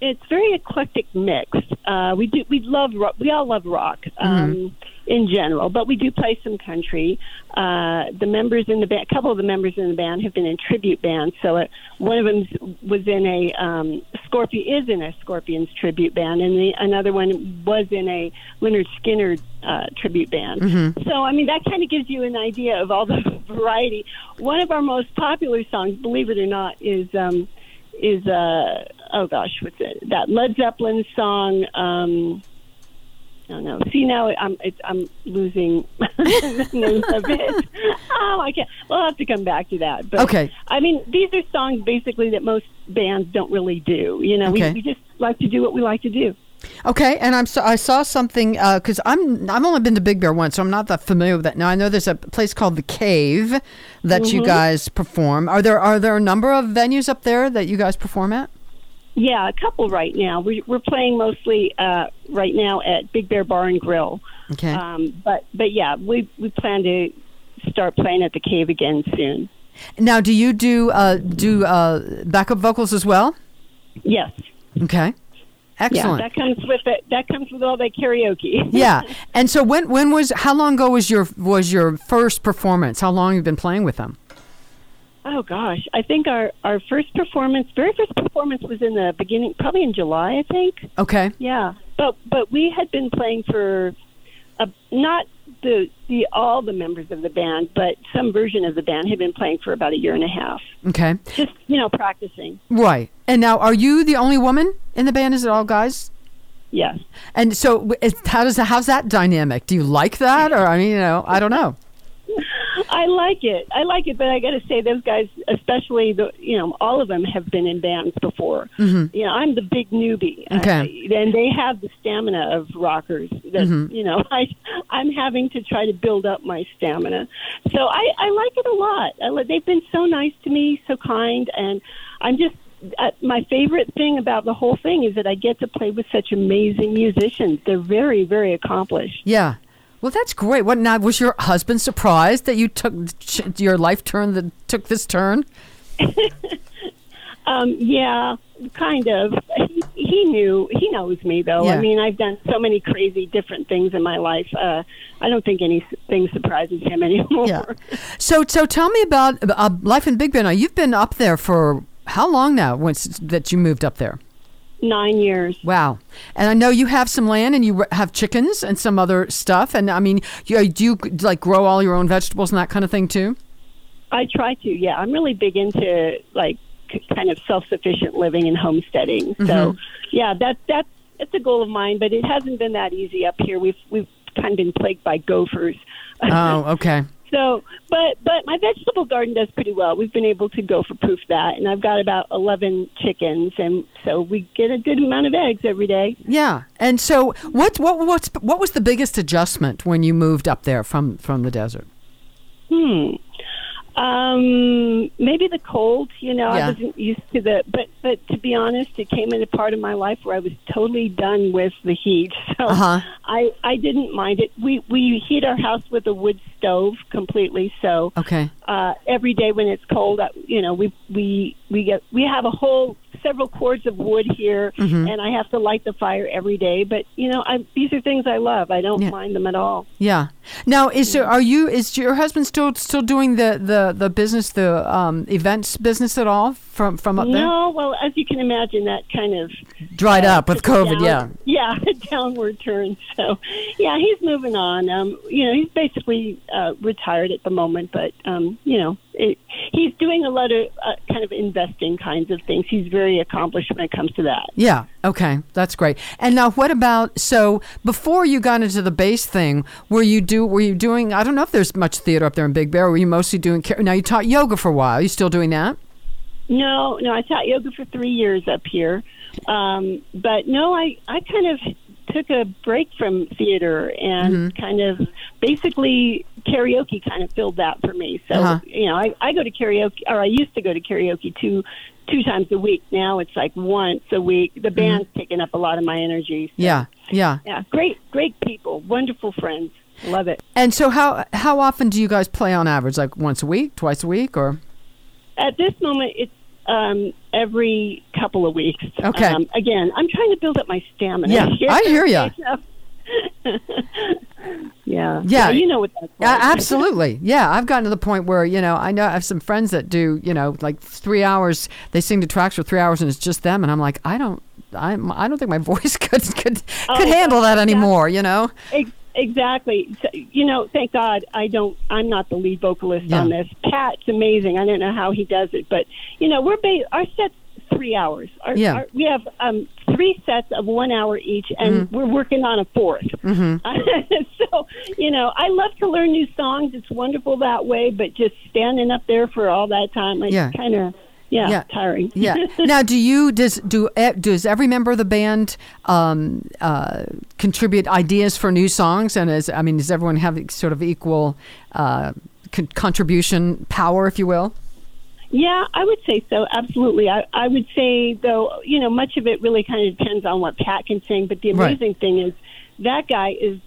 It's very eclectic mix. Uh, we do we love rock. We all love rock um, in general, but we do play some country. Uh, the members in the band, a couple of the members in the band have been in tribute bands. So uh, one of them was in a um, Scorpion is in a Scorpions tribute band, and the, another one was in a Lynyrd Skynyrd uh, tribute band. So I mean that kind of gives you an idea of all the <laughs> variety. One of our most popular songs, believe it or not, is. Um, is uh oh gosh what's it that Led Zeppelin song um I don't know. See now I'm it's, I'm losing <laughs> the name of it. Oh, I can't. We'll have to come back to that. But Okay. I mean, these are songs basically that most bands don't really do. You know, Okay. we, we just like to do what we like to do. Okay, and I'm so, I saw something uh, because I'm I've only been to Big Bear once, so I'm not that familiar with that. Now I know there's a place called the Cave that you mm-hmm. guys perform. Are there are there a number of venues up there that you guys perform at? Yeah, a couple right now. We, we're playing mostly uh, right now at Big Bear Bar and Grill. Okay. Um, but but yeah, we we plan to start playing at the Cave again soon. now, do you do uh, do uh, backup vocals as well? Yes. Okay, Excellent. Yeah, that comes with it. That comes with all that karaoke. <laughs> Yeah, and so when when was how long ago was your was your first performance? How long have you been playing with them? Oh gosh, I think our our first performance, very first performance, was in the beginning, probably in July, I think. Okay, Yeah, but but we had been playing for, uh, not the the all the members of the band, but some version of the band had been playing for about a year and a half. okay, Just you know, practicing. right. And now, are you the only woman in the band? Is it all guys? Yes. And so, how does how's that dynamic? Do you like that, or I mean, you know, I don't know. I like it. I like it, but I got to say, those guys, especially the, you know, all of them have been in bands before. You know, I'm the big newbie, Mm-hmm. Okay. I- and they have the stamina of rockers. That Mm-hmm. you know, <laughs> I I'm having to try to build up my stamina. So I I like it a lot. I, they've been so nice to me, so kind, and I'm just. Uh, my favorite thing about the whole thing is that I get to play with such amazing musicians. They're very, very accomplished. Yeah. Well, that's great. What now? Was your husband surprised that you took your life turn that took this turn? <laughs> Um, yeah, kind of. He, he knew. He knows me, though. Yeah. I mean, I've done so many crazy different things in my life. Uh, I don't think anything surprises him <laughs> anymore. Yeah. So, so tell me about uh, life in Big Bear. Now, you've been up there for how long now? Once that you moved up there? Nine years. Wow. And I know you have some land and you have chickens and some other stuff. And I mean, you, do you like grow all your own vegetables and that kind of thing too? I try to. Yeah, I'm really big into like kind of self-sufficient living and homesteading. Mm-hmm. So, yeah, that that's it's a goal of mine, but it hasn't been that easy up here. We've we've kind of been plagued by gophers. Oh, <laughs> okay. So, but but my vegetable garden does pretty well. We've been able to gopher proof that, and I've got about eleven chickens, and so we get a good amount of eggs every day. Yeah. And so, what what what's what was the biggest adjustment when you moved up there from from the desert? Hmm. Um, maybe the cold. You know, Yeah. I wasn't used to the. But but to be honest, it came in a part of my life where I was totally done with the heat. <laughs> So Uh-huh. I I didn't mind it. We we heat our house with a wood stove completely. So Okay. uh, every day when it's cold, uh, you know, we we we get we have a whole several cords of wood here, Mm-hmm. and I have to light the fire every day. But you know, I, these are things I love. I don't Yeah. mind them at all. Yeah. Now, is there are you is your husband still still doing the the the business the um events business at all from from up there? No, well, as you can imagine, that kind of Dried up with COVID. Yeah. down- <laughs> yeah, a downward turn. So, yeah, he's moving on. Um, you know, he's basically uh, retired at the moment, but um, you know, it, he's doing a lot of uh, kind of investing kinds of things. He's very accomplished when it comes to that. Yeah. Okay. That's great. And now, what about so before you got into the bass thing? Were you do were you doing? I don't know if there's much theater up there in Big Bear. Were you mostly doing? Now you taught yoga for a while. you still doing that? No, no, I taught yoga for three years up here, um, but no, I I kind of took a break from theater and Mm-hmm. kind of basically karaoke kind of filled that for me. So Uh-huh. you know, I, I go to karaoke, or I used to go to karaoke two two times a week. Now it's like once a week. The band's taking up a lot of my energy. So, Mm-hmm. Yeah. Yeah. yeah, great, great people, wonderful friends. Love it. And so how how often do you guys play on average? Like once a week, twice a week, or At this moment, it's um, every couple of weeks. Okay. Um, again, I'm trying to build up my stamina. Yeah, <laughs> I hear ya. <laughs> <laughs> yeah. Yeah. You know what that's Yeah, like. absolutely. <laughs> Yeah, I've gotten to the point where you know I know I have some friends that do you know like three hours. They sing the tracks for three hours and it's just them, and I'm like, I don't, I'm, I don't think my <laughs> voice could could could Oh, handle that anymore. You know? Exactly. So, you know, thank God I don't. I'm not the lead vocalist Yeah. on this. Pat's amazing. I don't know how he does it, but you know, we're ba- our sets three hours. Our, Yeah. our- we have um, three sets of one hour each, and Mm-hmm. we're working on a 4th <laughs> so you know, I love to learn new songs. It's wonderful that way, but just standing up there for all that time, like Yeah. kind of. Yeah, Yeah. tiring. Yeah. <laughs> now, do you does do e- does every member of the band um, uh, contribute ideas for new songs? And is I mean, does everyone have sort of equal uh, con- contribution power, if you will? Yeah, I would say so. Absolutely. I, I would say, though, you know, much of it really kind of depends on what Pat can sing. But the Right. amazing thing is that guy is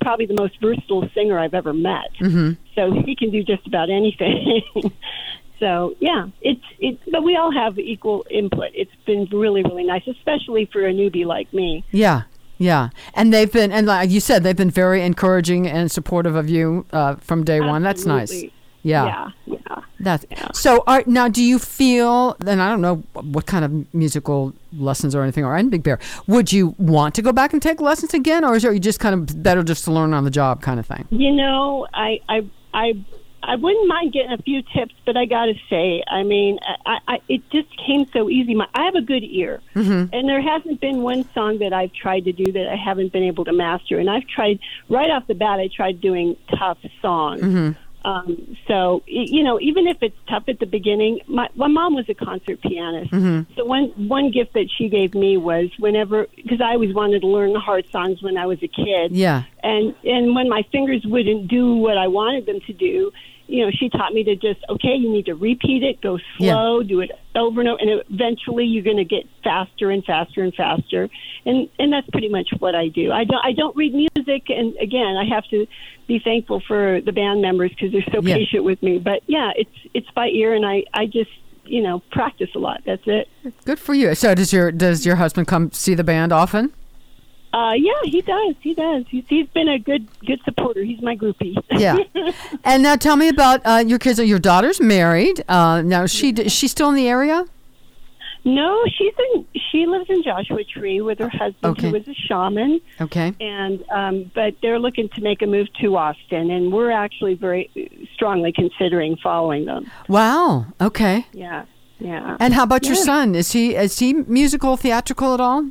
probably the most versatile singer I've ever met. Mm-hmm. So he can do just about anything. <laughs> so yeah, it's it. But we all have equal input. It's been really, really nice, especially for a newbie like me. Yeah, yeah, and they've been, and like you said, they've been very encouraging and supportive of you uh, from day one. That's nice. Yeah, Yeah, yeah. that's so. Are, now, do you feel? Then I don't know what kind of musical lessons or anything are in Big Bear. Would you want to go back and take lessons again, or is it just kind of better just to learn on the job kind of thing? You know, I I I I wouldn't mind getting a few tips, but I got to say, I mean, I, I it just came so easy. My, I have a good ear, Mm-hmm. and there hasn't been one song that I've tried to do that I haven't been able to master. And I've tried right off the bat. I tried doing tough songs. Mm-hmm. Um, so y- you know, even if it's tough at the beginning, my my mom was a concert pianist. Mm-hmm. So one one gift that she gave me was whenever because I always wanted to learn the hard songs when I was a kid Yeah, and and when my fingers wouldn't do what I wanted them to do, you know, she taught me to just okay, you need to repeat it, go slow, do it over and over, and eventually you're going to get faster and faster and faster, and and that's pretty much what I do. I don't I don't read music, and again, I have to be thankful for the band members because they're so Yeah. patient with me. But yeah, it's it's by ear, and I I just you know practice a lot. That's it. good for you. So, does your does your husband come see the band often? Uh, yeah, he does. He does. He's, he's been a good good supporter. He's my groupie. Yeah. <laughs> and now tell me about uh, your kids. Your daughter's married. Uh, now, she is she still in the area? No, she's in. She lives in Joshua Tree with her husband, Okay. who is a shaman, Okay. and um, but they're looking to make a move to Austin, and we're actually very strongly considering following them. Wow. Okay. Yeah, yeah. And how about your son? Is he is he musical, theatrical at all?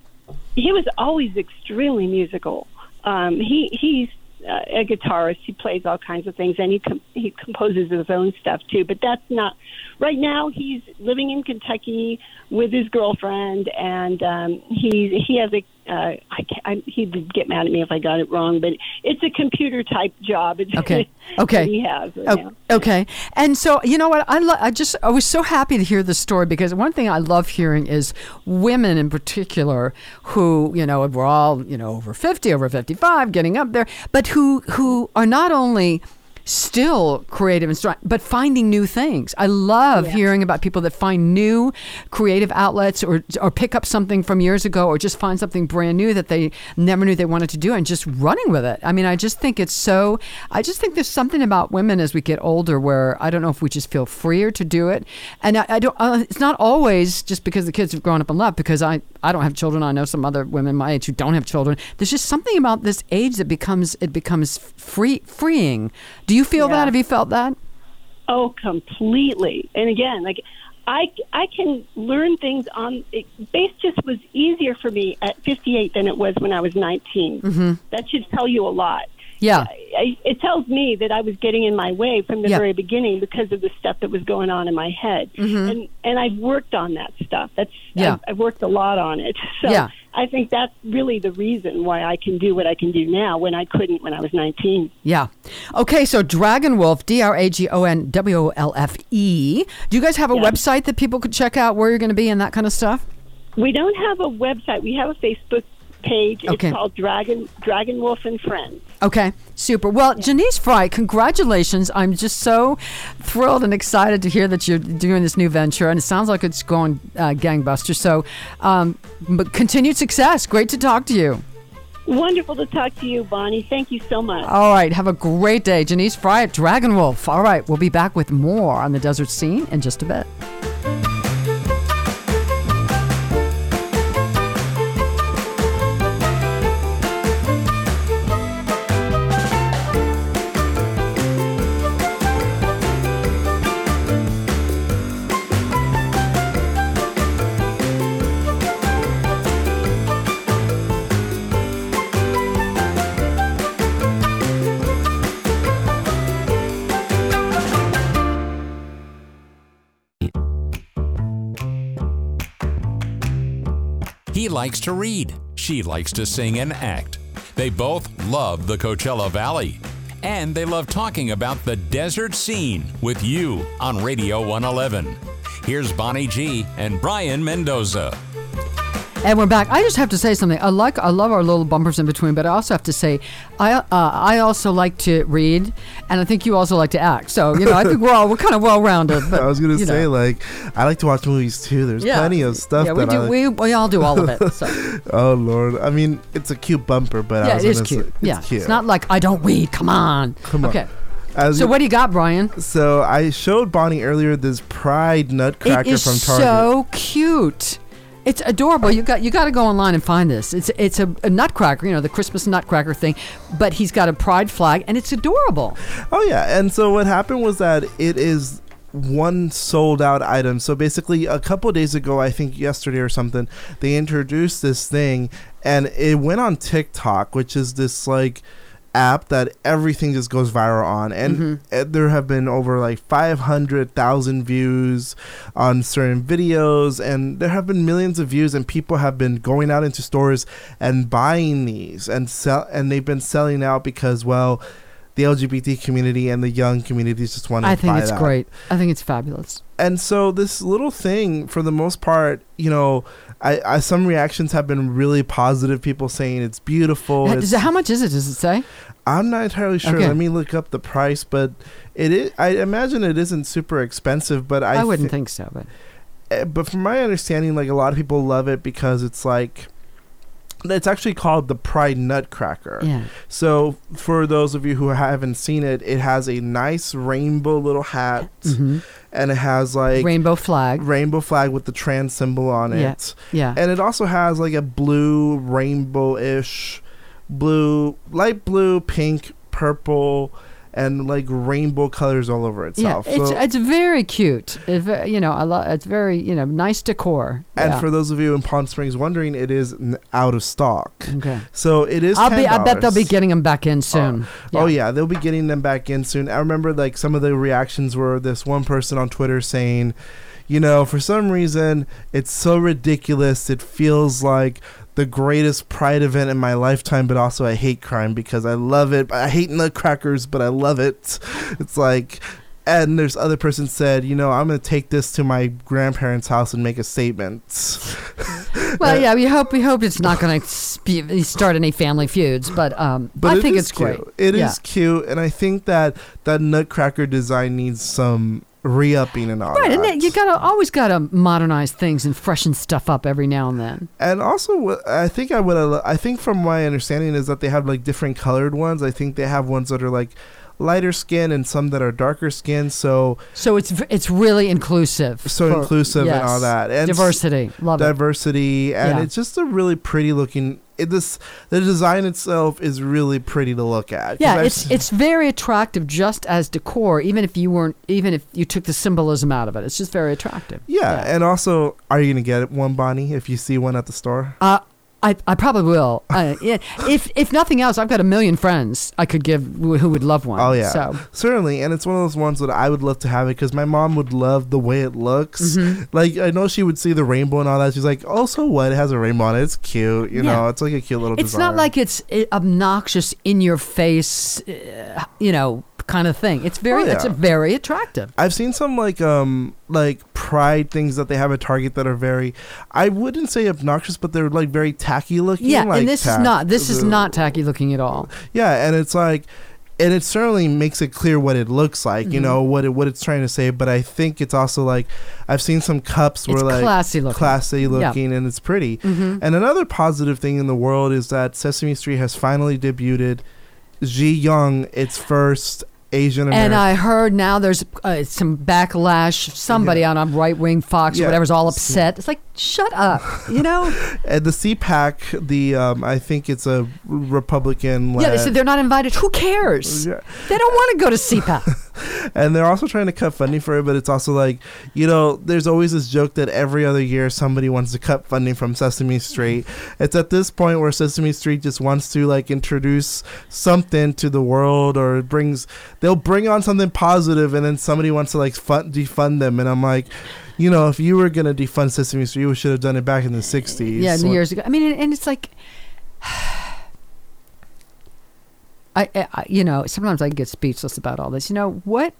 He was always extremely musical. Um, he he's uh, a guitarist. He plays all kinds of things, and he com- he composes his own stuff too. But that's not right now. He's living in Kentucky with his girlfriend, and um, he he has a Uh, I, ca- I he would get mad at me if I got it wrong, but it's a computer type job. <laughs> It's Okay. that Okay. he has right Oh, okay. And so, you know what? I, lo- I just, I was so happy to hear the story because one thing I love hearing is women in particular who, you know, we're all, you know, over 50, over 55, getting up there, but who, who are not only still creative and strong, but finding new things. I love hearing about people that find new creative outlets or or pick up something from years ago or just find something brand new that they never knew they wanted to do and just running with it. I mean, I just think it's so I just think there's something about women as we get older where I don't know if we just feel freer to do it. And I, I don't uh, it's not always just because the kids have grown up and left because I I don't have children. I know some other women my age who don't have children. There's just something about this age that becomes it becomes free freeing. Do you feel Yeah. that? Have you felt that? Oh, completely. And again, like I, I can learn things on it, bass. Just was easier for me at 58 than it was when I was 19. Mm-hmm. That should tell you a lot. Yeah. I, it tells me that I was getting in my way from the very beginning because of the stuff that was going on in my head, and and I've worked on that stuff. That's Mm-hmm. Yeah. I've, I've worked a lot on it. <laughs> So Yeah. I think that's really the reason why I can do what I can do now when I couldn't when I was 19. Yeah. Okay, so Dragonwolfe, D R A G O N W O L F E. Do you guys have a Yeah. website that people could check out where you're going to be and that kind of stuff? We don't have a website. We have a Facebook page. Okay. It's called Dragon Dragonwolfe and Friends. Okay, super. Well, Jenise Fryatt, congratulations. I'm just so thrilled and excited to hear that you're doing this new venture, and it sounds like it's going uh, gangbusters. So, um, but continued success. Great to talk to you. Wonderful to talk to you, Bonnie. Thank you so much. All right, have a great day. Janice Fry at Dragonwolfe. All right, we'll be back with more on the desert scene in just a bit. Likes to read. She likes to sing and act. They both love the Coachella Valley. And they love talking about the desert scene with you on Radio 111. Here's Bonnie G and Brayan Mendoza. And we're back. I just have to say something. I like, I love our little bumpers in between, but I also have to say, I, uh, I also like to read, and I think you also like to act. So you know, I think we're all we're kind of well rounded. <laughs> I was gonna say know. like I like to watch movies too. There's Yeah. plenty of stuff yeah, we that do. Like. We, we all do all of it. So <laughs> Oh lord, I mean it's a cute bumper, but I yeah, was it is gonna say- cute. it's yeah, cute. it's not like I don't read. Come on. Come on. Okay. As So you- what do you got, Brayan? So I showed Bonnie earlier this Pride Nutcracker from Target. It is so cute. It's adorable. You got you got to go online and find this. It's it's a, a nutcracker, you know, the Christmas nutcracker thing, but he's got a pride flag and it's adorable. Oh yeah, and so what happened was that it is one sold out item. So basically, a couple days ago, I think yesterday or something, they introduced this thing, and it went on TikTok, which is this like app that everything just goes viral on. And uh, there have been over like 500,000 views on certain videos and there have been millions of views and people have been going out into stores and buying these and sell and they've been selling out because well the LGBT community and the young communities just want to I think it's that. great. I think it's fabulous. And so this little thing, for the most part, you know, I, I some reactions have been really positive. People saying it's beautiful. Ha- it's- it- how much is it? Does it say? I'm not entirely sure. Okay. Let me look up the price, but it is. I imagine it isn't super expensive, but I, I, wouldn't thi- think so, but eh, But from my understanding, like a lot of people love it because it's like. It's actually called the Pride Nutcracker. yeah. So, for those of you who haven't seen it, it has a nice rainbow little hat, hmm and it has like Rainbow flag. rainbow flag with the trans symbol on Yeah. it. Yeah. And it also has like a blue, rainbow ish, blue, light blue, pink, purple, and like rainbow colors all over yeah, itself. it's So- it's very cute. It's you know, I love. It's very you know nice decor. and Yeah. for those of you in Palm Springs wondering, it is n- out of stock. okay, So it is. I'll be. I bet they'll be getting them back in oh. soon. Oh yeah, they'll be getting them back in soon. I remember like some of the reactions were this one person on Twitter saying, you know, for some reason it's so ridiculous. It feels like the greatest pride event in my lifetime, but also I hate crime because I love it. I hate nutcrackers, but I love it. It's like and there's other person said, you know, I'm gonna take this to my grandparents' house and make a statement. <laughs> well, yeah, we hope we hope it's not going <laughs> to sp- start any family feuds, but um, But I it think it's cute. great. It is yeah. cute, and I think that that Nutcracker design needs some re-upping and all Right, that. Right, and you gotta always gotta modernize things and freshen stuff up every now and then. And also, I think I would. I think from my understanding is that they have like different colored ones. I think they have ones that are like lighter skin and some that are darker skin. So So it's it's really inclusive. so for- inclusive and all that. And Diversity, love it. diversity, and Yeah. it's just a really pretty looking. It, this the design itself is really pretty to look at. Yeah, I've it's it's very attractive just as decor, even if you weren't, even if you took the symbolism out of it. It's just very attractive. yeah, and also, are you gonna get one, Bonnie, if you see one at the store? Uh, I, I probably will. Uh, yeah, if if nothing else, I've got a million friends I could give who would love one. Oh yeah, So certainly, and it's one of those ones that I would love to have it because my mom would love the way it looks. Mm-hmm. Like I know she would see the rainbow and all that. She's like, "Oh, so what? It has a rainbow on it. It's cute. You Yeah. know, it's like a cute little." it's design. not like it's uh, obnoxious in your face, uh, you know, kind of thing. It's very Oh, yeah. it's a very attractive. I've seen some like um like pride things that they have at Target that are very, I wouldn't say obnoxious, but they're like very tacky looking. Yeah, like and this tack- is not this is not tacky looking at all. Yeah, and it's like, and it certainly makes it clear what it looks like. Mm-hmm. You know what it what it's trying to say. But I think it's also like, I've seen some cups where It's like classy looking. classy looking, and it's pretty. Mhm. And another positive thing in the world is that Sesame Street has finally debuted Ji Young, its first Asian American. And I heard now there's uh, some backlash. Somebody on a right wing Fox Yeah. or whatever's all upset. It's like, shut up. You know? <laughs> And the CPAC, the um, I think it's a Republican. yeah, they said they're not invited. Who cares? Yeah. They don't want to go to CPAC. <laughs> <laughs> and they're also trying to cut funding for it, but it's also like, you know, there's always this joke that every other year somebody wants to cut funding from Sesame Street. It's at this point where Sesame Street just wants to like introduce something to the world or it brings they'll bring on something positive and then somebody wants to like fund, defund them and I'm like, you know, if you were gonna defund Sesame Street, you should have done it back in the '60s. yeah, So- years ago. I mean, and, and it's like, I, I, you know, sometimes I get speechless about all this. You know what?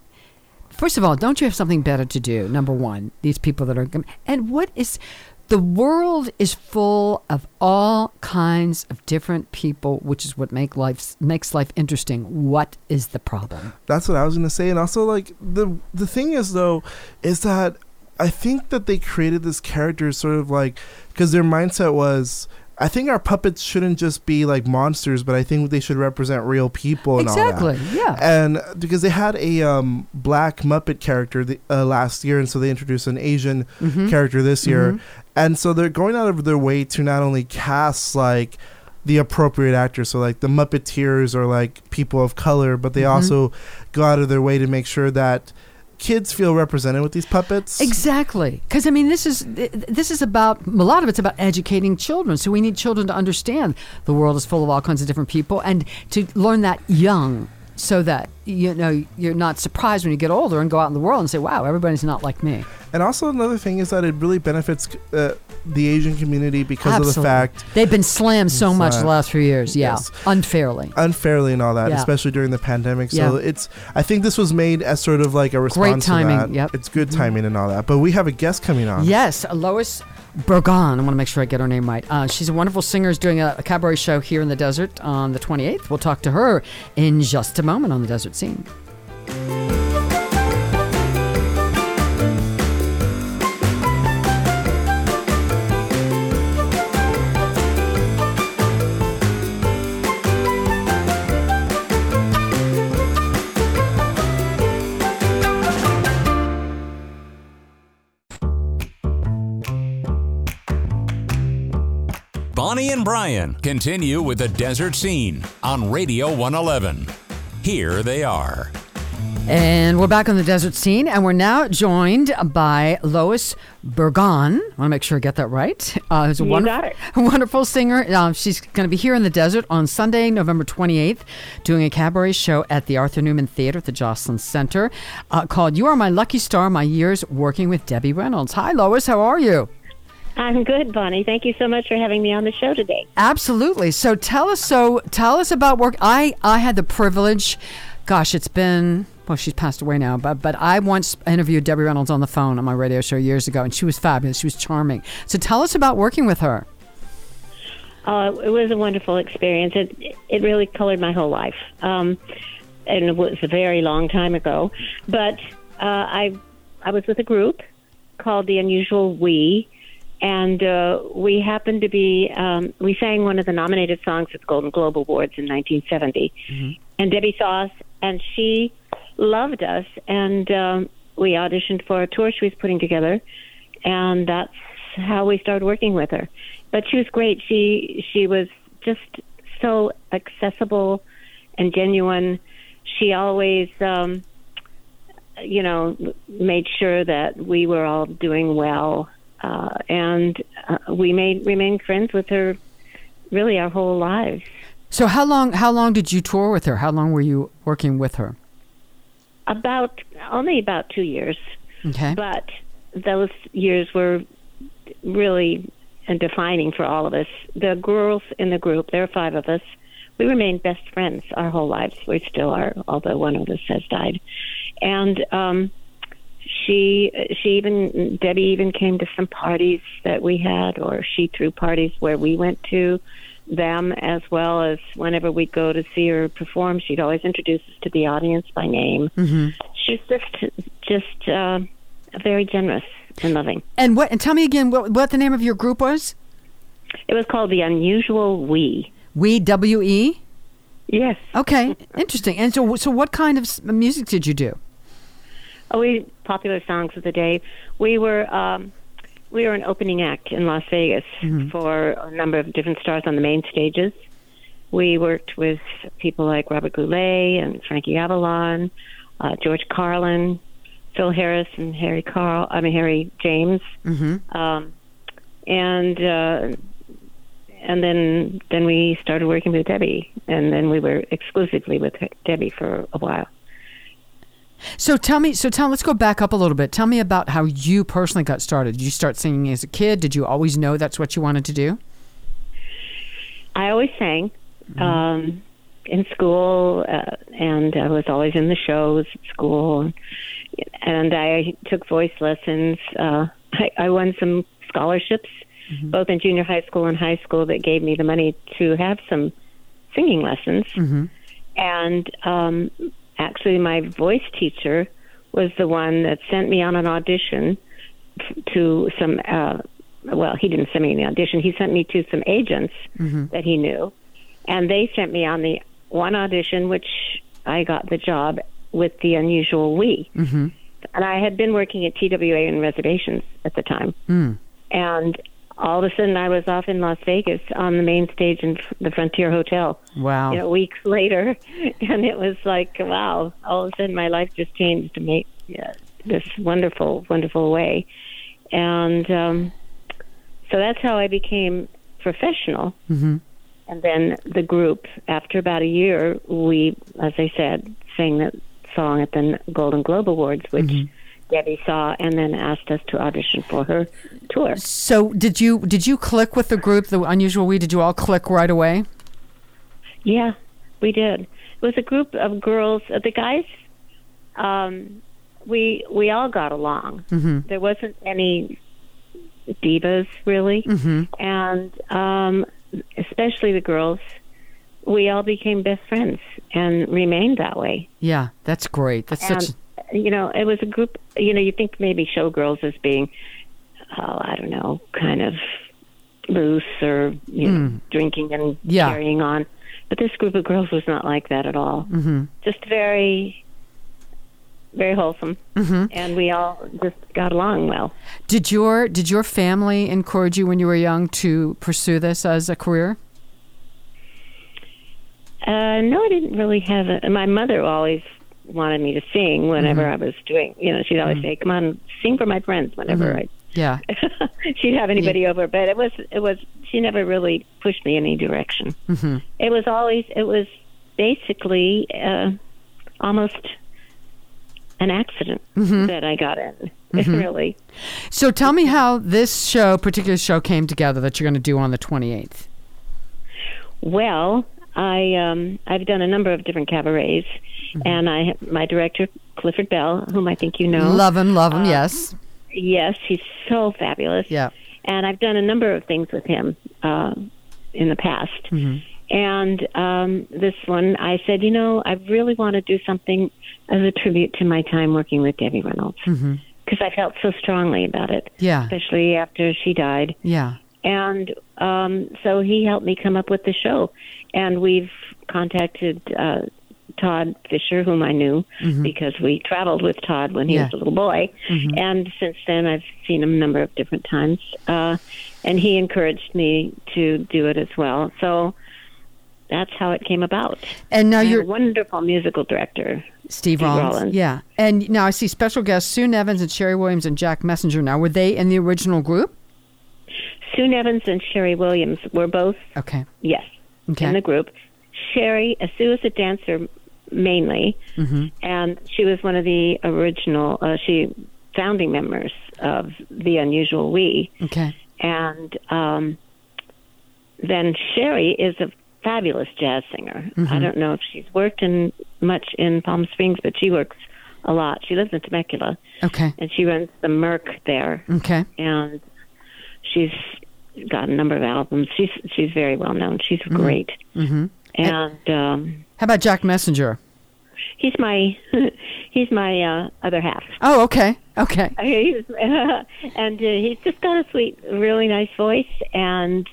First of all, don't you have something better to do? Number one, these people that are, and what is, the world is full of all kinds of different people, which is what make life makes life interesting. What is the problem? That's what I was gonna say, and also like the the thing is though, is that I think that they created this character sort of like because their mindset was. I think our puppets shouldn't just be like monsters, but I think they should represent real people and all that. exactly. Yeah. And because they had a um, black Muppet character the, uh, last year, and so they introduced an Asian Mhm. character this year, Mhm. and so they're going out of their way to not only cast like the appropriate actors, so like the Muppeteers or like people of color, but they Mhm. also go out of their way to make sure that kids feel represented with these puppets. Exactly, because I mean, this is this is about a lot of it's about educating children. So we need children to understand the world is full of all kinds of different people, and to learn that young, so that you know you're not surprised when you get older and go out in the world and say, "Wow, everybody's not like me." And also another thing is that it really benefits uh, the Asian community because of the fact They've been slammed so much the last few years, yeah, Yes. unfairly. unfairly and all that, Yeah. especially during the pandemic. So Yeah. it's I think this was made as sort of like a response timing, to that. yep. It's good timing and all that. But we have a guest coming on. Yes, Lois Bourgon. I want to make sure I get her name right. Uh, she's a wonderful singer. Is doing a, a cabaret show here in the desert on the 28th. We'll talk to her in just a moment on the desert scene. And Brayan continue with the desert scene on Radio 111. Here they are. And we're back on the desert scene, and we're now joined by Lois Bourgon. I want to make sure I get that right. Uh, who's a You wonderful, got it. <laughs> wonderful singer. Uh, she's going to be here in the desert on Sunday, November 28th, doing a cabaret show at the Arthur Newman Theater at the Joslyn Center uh, called You Are My Lucky Star My Years Working with Debbie Reynolds. Hi, Lois. How are you? I'm good, Bonnie. Thank you so much for having me on the show today. Absolutely. So tell us. So tell us about work. I I had the privilege. Gosh, it's been well, she's passed away now, but but I once interviewed Debbie Reynolds on the phone on my radio show years ago, and she was fabulous. She was charming. So tell us about working with her. Uh, it was a wonderful experience. It it really colored my whole life, um, and it was a very long time ago. But uh, I I was with a group called the Unusual We, and uh, we happened to be um, we sang one of the nominated songs at the Golden Globe Awards in 1970, and Debbie saw us, and she loved us, and um, we auditioned for a tour she was putting together, and that's how we started working with her. But she was great. She she was just so accessible and genuine. She always. Um, you know, made sure that we were all doing well, uh, and uh, we made remained friends with her, really our whole lives. So how long how long did you tour with her? How long were you working with her? About only about two years, Okay. but those years were really defining for all of us. The girls in the group, there are five of us. We remained best friends our whole lives. We still are, although one of us has died. And um, she, she even Debbie even came to some parties that we had, or she threw parties where we went to them, as well as whenever we'd go to see her perform, she'd always introduce us to the audience by name. Mm-hmm. She's just, just uh, very generous and loving. And what? And tell me again what what the name of your group was? It was called the Unusual We. We W E. Yes. Okay, interesting. And so so what kind of music did you do? Oh, we popular songs of the day. We were um, we were an opening act in Las Vegas for a number of different stars on the main stages. We worked with people like Robert Goulet and Frankie Avalon, uh, George Carlin, Phil Harris, and Harry Carl. I mean Harry James. Mm-hmm. Um, and uh, and then then we started working with Debbie, and then we were exclusively with Debbie for a while. So tell me. So tell. Let's go back up a little bit. Tell me about how you personally got started. Did you start singing as a kid? Did you always know that's what you wanted to do? I always sang um, in school, uh, and I was always in the shows at school. And I took voice lessons. Uh, I, I won some scholarships, both in junior high school and high school, that gave me the money to have some singing lessons. And um, actually, my voice teacher was the one that sent me on an audition to some. Uh, well, he didn't send me an audition. He sent me to some agents that he knew, and they sent me on the one audition, which I got the job with the unusual we. Mm-hmm. And I had been working at TWA in reservations at the time, and all of a sudden I was off in Las Vegas on the main stage in the Frontier Hotel. Wow. You know, weeks <laughs> later, and it was like, wow! All of a sudden, my life just changed to make yeah, this wonderful, wonderful way, and um, so that's how I became professional. Mm-hmm. And then the group, after about a year, we, as I said, sang that song at the Golden Globe Awards, which Debbie saw, and then asked us to audition for her tour. So did you did you click with the group, the Unusual We? Did you all click right away? Yeah, we did. It was a group of girls. Uh, the guys, um, we we all got along. Mm-hmm. There wasn't any divas really, mm-hmm. and um, especially the girls. We all became best friends and remained that way. Yeah, that's great. That's And such. You know, it was a group. You know, you think maybe showgirls as being, oh, I don't know, kind of loose or you know, drinking and. Yeah. carrying on. But this group of girls was not like that at all. Mm-hmm. Just very, very wholesome, mm-hmm. and we all just got along well. Did your did your family encourage you when you were young to pursue this as a career? Uh, no, I didn't really have a. My mother always wanted me to sing whenever Mm-hmm. I was doing. You know, she'd always say, "Come on, sing for my friends." Whenever Yeah. I, <laughs> yeah, she'd have anybody over, but it was it was. She never really pushed me in any direction. Mm-hmm. It was always. It was basically uh, almost an accident Mm-hmm. that I got in. <laughs> really. So tell me how this show, particular show, came together that you're going to do on the 28th. Well, I um, I've done a number of different cabarets, and I have my director Clifford Bell, whom I think you know. Love him, love him. Uh, yes. Yes, he's so fabulous. Yeah. and I've done a number of things with him uh, in the past. Mm-hmm. And um, this one, I said, you know, I really want to do something as a tribute to my time working with Debbie Reynolds because I felt so strongly about it, Mm-hmm. Yeah. especially after she died. Yeah. And um, so he helped me come up with the show, and we've contacted. Uh, Todd Fisher, whom I knew because we traveled with Todd when he Mm-hmm. Yeah. was a little boy, and since then I've seen him a number of different times. Uh, and he encouraged me to do it as well. So that's how it came about. And now you're a wonderful musical director. Steve, Steve Rollins. Rollins. Yeah. And now I see special guests Sue Evans and Sherry Williams and Jack Messenger. Now, were they in the original group? Sue Evans and Sherry Williams were both Okay. yes Okay. in the group. Sherry, uh, Sue is a dancer mainly, Mm-hmm. and she was one of the original, uh, she founding members of the Unusual We. Okay. and um, then Sherry is a fabulous jazz singer. Mm-hmm. I don't know if she's worked in much in Palm Springs, but she works a lot. She lives in Temecula, Okay. and she runs the Merc there, Okay. and she's got a number of albums. She's she's very well known. She's great, Mm-hmm. And um, How about Jack Messenger? he's my <laughs> he's my uh, other half. Oh, okay. Okay. <laughs> He's, and uh, he's just got a sweet, really nice voice, and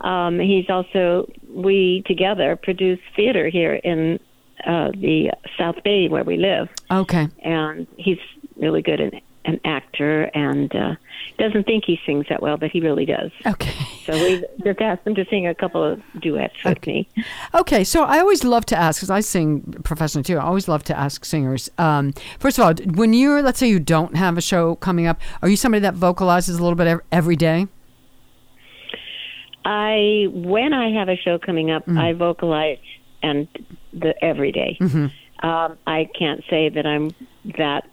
um, he's also we together produce theater here in uh, the South Bay where we live, Okay. and he's really good in an actor and uh, doesn't think he sings that well, but he really does. Okay. So we just asked him to sing a couple of duets with me. Okay, so I always love to ask because I sing professionally too. I always love to ask singers. Um, first of all, when you're, let's say, you don't have a show coming up, are you somebody that vocalizes a little bit every day? I when I have a show coming up, I vocalize and the every day. Um, I can't say that I'm that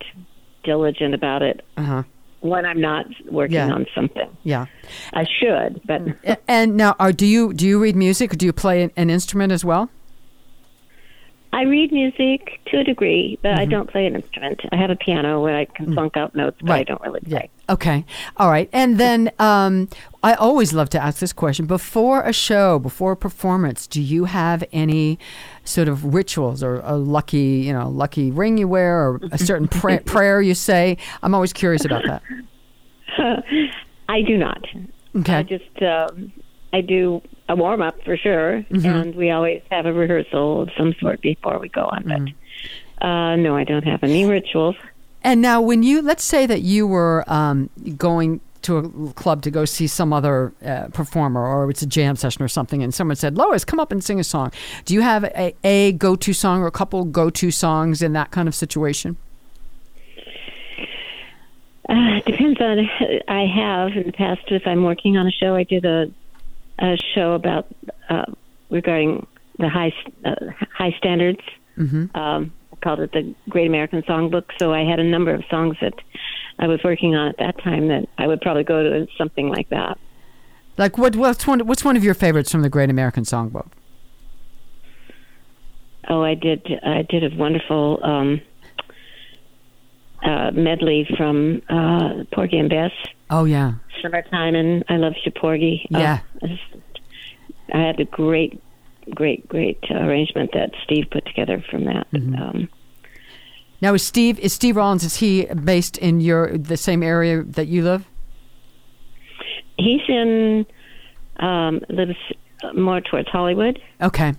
diligent about it Uh huh. when I'm not working Yeah. on something. Yeah. I should, but And now, are do you do you read music or do you play an, an instrument as well? I read music to a degree, but I don't play an instrument. I have a piano where I can funk out notes, but I don't really Yeah. play. Okay. All right. And then um, I always love to ask this question before a show, before a performance. Do you have any sort of rituals or a lucky, you know, lucky ring you wear or a <laughs> certain pra- prayer you say? I'm always curious about that. <laughs> I do not. Okay. I just um, I do a warm up for sure, Mm-hmm. and we always have a rehearsal of some sort before we go on. Mm-hmm. But uh, no, I don't have any rituals. And now, when you let's say that you were um, going to a club to go see some other uh, performer, or it's a jam session or something, and someone said, "Lois, come up and sing a song." Do you have a, a go-to song or a couple go-to songs in that kind of situation? Uh, depends on. I have in the past, if I'm working on a show, I did a a show about uh, regarding the high uh, high standards. Mm-hmm. Um, I called it the Great American Songbook. So I had a number of songs that I was working on at that time that I would probably go to something like that. Like what? What's one? What's one of your favorites from the Great American Songbook? Oh, I did. I did a wonderful um, uh, medley from uh, Porgy and Bess. Oh yeah, Summertime and I Love Shaporgi. Uh, Yeah. I had a great, great, great arrangement that Steve put together from that. Um, Now is Steve? Is Steve Rollins? Is he based in your the same area that you live? he's in um, lives more towards Hollywood, Okay.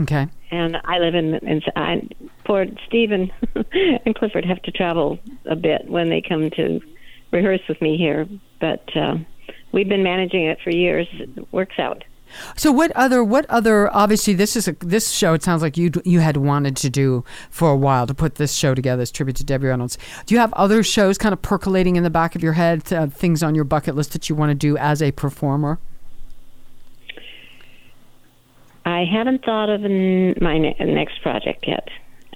Okay. and I live in. in I, poor Steve and, <laughs> and Clifford have to travel a bit when they come to rehearse with me here, but uh, we've been managing it for years. It works out. So what other what other obviously this is a this show it sounds like you you had wanted to do for a while to put this show together as tribute to Debbie Reynolds. Do you have other shows kind of percolating in the back of your head uh, things on your bucket list that you want to do as a performer? I haven't thought of an, my ne- next project yet.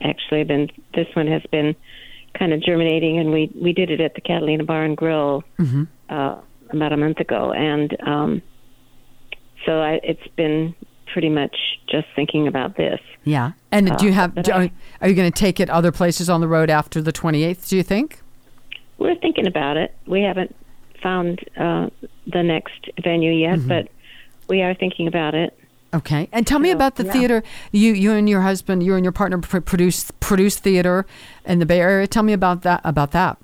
Actually, been this one has been kind of germinating, and we we did it at the Catalina Bar and Grill Mm-hmm. uh, about a month ago, and um, so I, it's been pretty much just thinking about this. Yeah. And do you Uh, have? Do, I- are you going to take it other places on the road after the 28th? Do you think? We're thinking about it. We haven't found uh, the next venue yet, Mm-hmm. but we are thinking about it. Okay. And tell me So, about the yeah. theater. You you and your husband, you and your partner pr- produce produce theater in the Bay Area. Tell me about that. About that.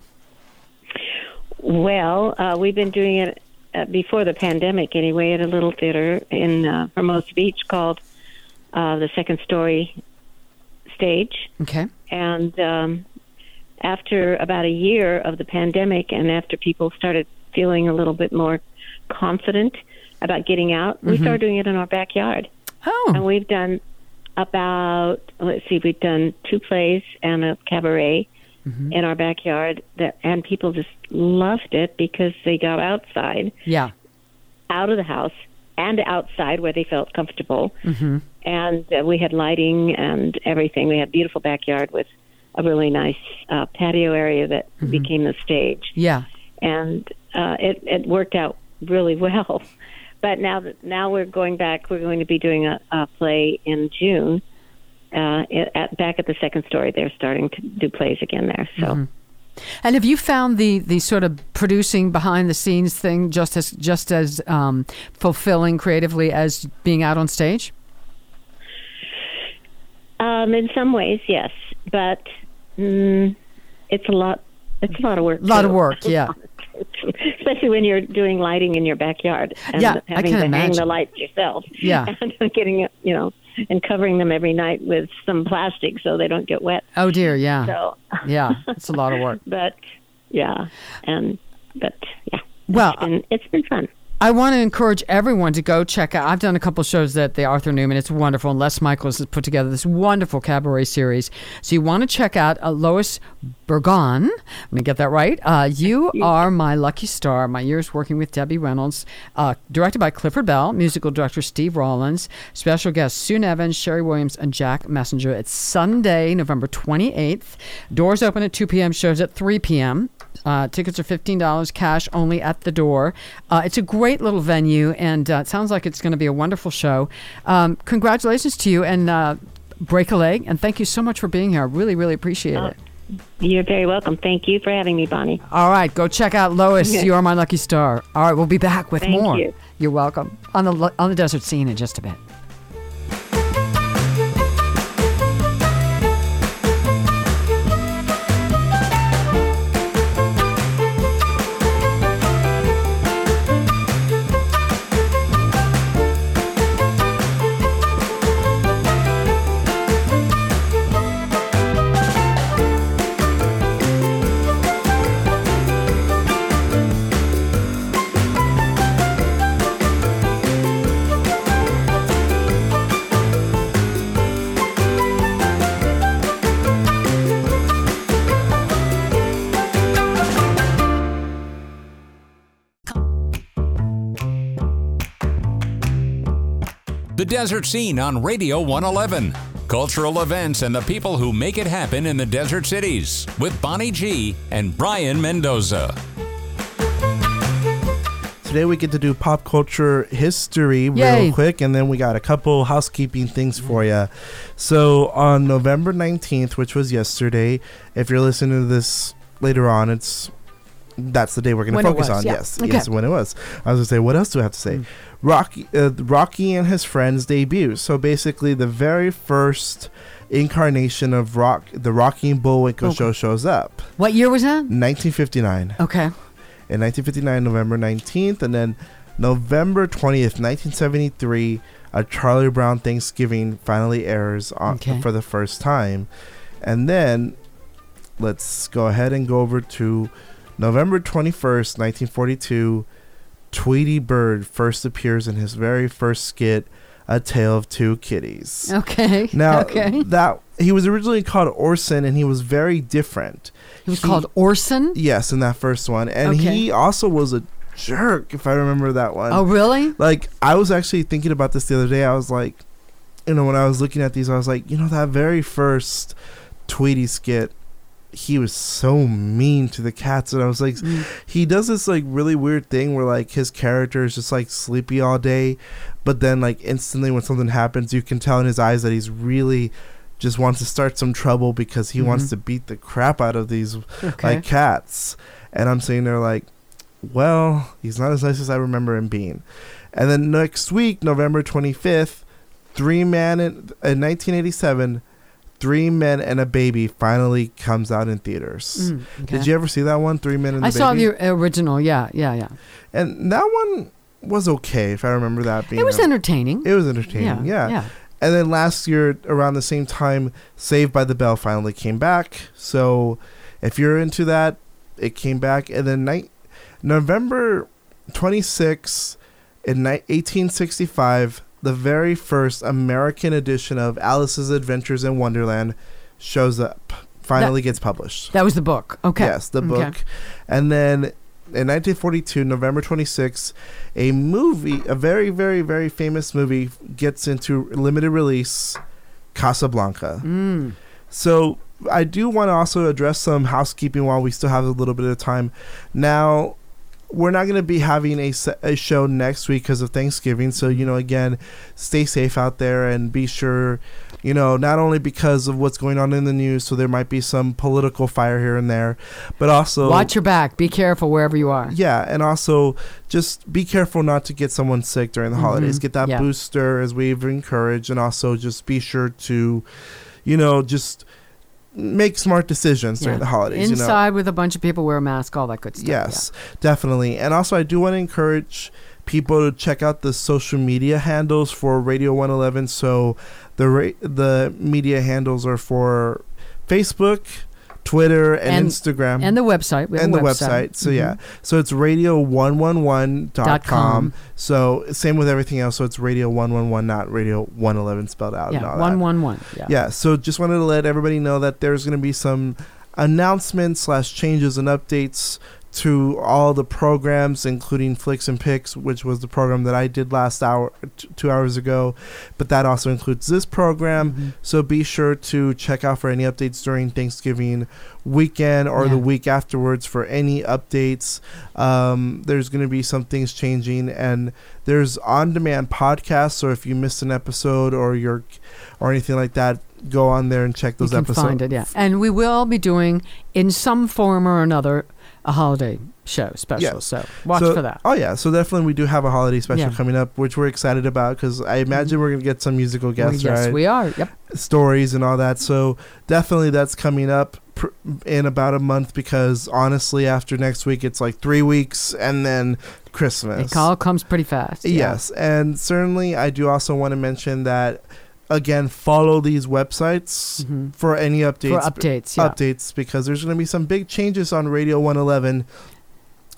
Well, uh, we've been doing it uh, before the pandemic, anyway, at a little theater in uh, Hermosa Beach called uh, the Second Story Stage. Okay. And um, after about a year of the pandemic, and after people started feeling a little bit more confident about getting out, we started doing it in our backyard. And Oh. we've done about let's see, we've done two plays and a cabaret in our backyard that and people just loved it because they got outside, Yeah. out of the house and outside where they felt comfortable. Mm-hmm. And uh, we had lighting and everything. We had a beautiful backyard with a really nice uh, patio area that became the stage Yeah. and uh, it it worked out really <laughs> well. But now that now we're going back, we're going to be doing a, a play in June. Uh, at, back at the second story, they're starting to do plays again there. So And have you found the the sort of producing behind the scenes thing just as just as um, fulfilling creatively as being out on stage? um, in some ways, yes, but mm, it's a lot. It's a lot of work. A lot of work, yeah. <laughs> <laughs> Especially when you're doing lighting in your backyard and Yeah, having to hang the lights yourself. Yeah. <laughs> and getting it, you know, and covering them every night with some plastic so they don't get wet. Oh dear, yeah, So, <laughs> yeah, it's a lot of work. but yeah, and but yeah, Well, it's been, it's been fun. I want to encourage everyone to go check out. I've done a couple shows at the Arthur Newman. It's wonderful. And Les Michaels has put together this wonderful cabaret series. So you want to check out uh, Lois Bourgon. I'm going to get that right. Uh, you are my lucky star. My years working with Debbie Reynolds. Uh, directed by Clifford Bell. Musical director Steve Rollins. Special guests Sue Evans, Sherry Williams, and Jack Messenger. It's Sunday, November 28th. Doors open at 2 p.m. Shows at 3 p.m. Uh, tickets are fifteen dollars, cash only at the door. Uh, it's a great little venue, and uh, it sounds like it's going to be a wonderful show. Um, congratulations to you, and uh, break a leg, and thank you so much for being here. I really, really appreciate it. You're very welcome. Thank you for having me, Bonnie. All right, go check out Lois. <laughs> You are my lucky star. All right, we'll be back with Thank more. you. You're welcome on the on the desert scene in just a bit. Desert Scene on Radio 111. Cultural events and the people who make it happen in the desert cities with Bonnie G and Brayan Mendoza. Today we get to do pop culture history Yay. real quick, and then we got a couple housekeeping things for you. So on November nineteenth, which was yesterday, if you're listening to this later on, it's that's the day we're going to focus was, on. yeah. Yes, Okay. yes, when it was. I was going to say, what else do I have to say? Rocky, uh, Rocky and his friends debut. So basically, the very first incarnation of Rock, the Rocky and Bullwinkle Okay. show shows up. What year was that? 1959 Okay. in 1959, November 19th, and then November 20th, 1973, a Charlie Brown Thanksgiving finally airs on, Okay. for the first time. And then let's go ahead and go over to November 21st, 1942. Tweety Bird first appears in his very first skit, A Tale of Two Kitties. Okay. <laughs> Now, okay. that he was originally called Orson and he was very different. He was called Orson. Yes, in that first one. And Okay. he also was a jerk, if I remember that one. Oh, really? Like, I was actually thinking about this the other day. I was like, you know, when I was looking at these, I was like, you know, that very first Tweety skit, he was so mean to the cats and i was like Mm. he does this like really weird thing where like his character is just like sleepy all day but then like instantly when something happens you can tell in his eyes that he's really just wants to start some trouble because he wants Mhm. to beat the crap out of these Okay. like cats and i'm sitting there like well he's not as nice as i remember him being and then next week november 25th three men in, in 1987 three men and a baby finally comes out in theaters Mm, okay. did you ever see that one three men and I a saw the original. Yeah, yeah, yeah. and that one was okay if i remember that being It was a- entertaining. it was entertaining yeah. yeah. and then last year around the same time saved by the bell finally came back so if you're into that it came back and then night november 26 in ni- 1865 the very first american edition of alice's adventures in wonderland shows up finally gets published That was the book. Okay. Yes, the Okay. book. And then in 1942, November 26, a movie, a very, very, very famous movie, gets into limited release Casablanca. Mm. So I do want to also address some housekeeping while we still have a little bit of time. Now, we're not going to be having a, a show next week because of Thanksgiving. So, you know, again, stay safe out there and be sure, you know, not only because of what's going on in the news, so there might be some political fire here and there, but also. Watch your back. Be careful wherever you are. Yeah, and also just be careful not to get someone sick during the holidays. Mhm, Get that yeah. booster as we've encouraged, and also just be sure to, you know, just make smart decisions during Yeah. the holidays. Inside you know? with a bunch of people, wear a mask, all that good stuff. Yes, definitely. And also, I do want to encourage people to check out the social media handles for Radio 111. So the ra- the media handles are for Facebook, Twitter, and, And- Instagram. And the website. We and the website. So yeah. Mhm. So it's radio111.com. Dot com. So same with everything else. So it's radio 111, not radio 111 spelled out. Yeah. all One that. one one. Yeah. Yeah. So just wanted to let everybody know that there's going to be some announcements slash changes and updates to all the programs, including Flicks and Picks, which was the program that I did last hour, t- two hours ago. But that also includes this program. Mhm. So be sure to check out for any updates during Thanksgiving weekend or the week afterwards for any updates. Um, there's going to be some things changing, and there's on-demand podcasts. So if you missed an episode or you're or anything like that, go on there and check those you can episodes. find it. Yeah. And we will be doing in some form or another a holiday show special. Yeah. So watch So- for that. Oh yeah, so definitely we do have a holiday special Yeah. Mm-hmm. coming up, which we're excited about because I imagine we're gonna get some musical guests, yes, right? we are. Yep. stories and all that. So definitely that's coming up pr- in about a month because honestly, after next week, it's like three weeks and then Christmas. It all comes pretty fast. yeah. Yes, and certainly I do also want to mention that again, follow these websites Mhm. for any updates For updates. updates. Yeah. Updates because there's going to be some big changes on Radio 111.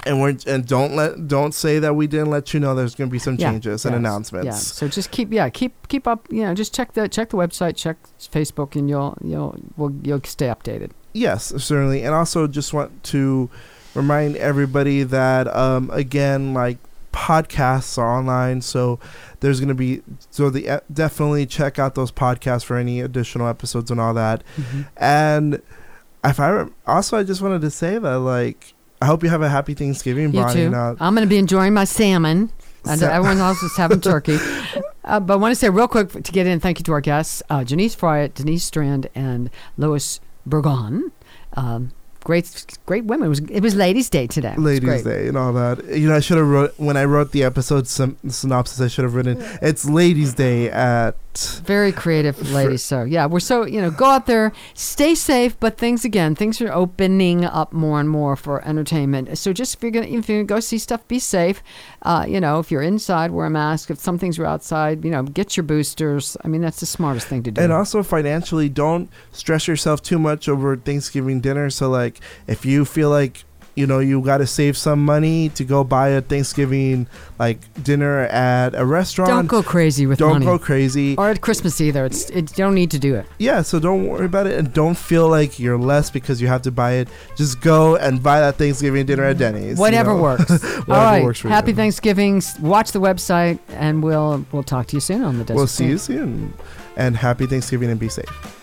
And we're and don't let don't say that we didn't let you know there's going to be some Yeah, changes and yes, announcements. Yeah. So just keep yeah keep keep up you know just check the check the website check Facebook and you'll you'll will you'll stay updated. Yes, certainly. And also just want to remind everybody that um again like podcasts are online so there's going to be so the definitely check out those podcasts for any additional episodes and all that. And if I also I just wanted to say that like I hope you have a happy Thanksgiving, You Bonnie. too. Now, I'm going to be enjoying my salmon. Sa- everyone else is having <laughs> turkey. Uh, but I want to say real quick to get in, thank you to our guests, uh, Jenise Fryatt, Denise Strand, and Lois Bourgon. Um, great, great women. It was it was Ladies' Day today. Ladies'. Day and all that. You know, I should have wrote when I wrote the episode syn- synopsis. I should have written it's Ladies' Day at Very creative ladies. So yeah, we're so you know go out there, stay safe. But things again, things are opening up more and more for entertainment. So just if you're gonna if you're gonna go see stuff, be safe. Uh, you know, if you're inside, wear a mask. If some things are outside, you know, get your boosters. I mean, that's the smartest thing to do. And also financially, don't stress yourself too much over Thanksgiving dinner. So, like, if you feel like you know you got to save some money to go buy a Thanksgiving like dinner at a restaurant, don't go crazy with don't money. go crazy. or at Christmas either. It's it, you don't need to do it. Yeah, so don't worry about it, and don't feel like you're less because you have to buy it. Just go and buy that Thanksgiving dinner at Denny's. you Whatever know? works. <laughs> Whatever All right. works for you. Happy Thanksgiving. Watch the website, and we'll we'll talk to you soon on the. Desert We'll see you soon, and happy Thanksgiving and be safe.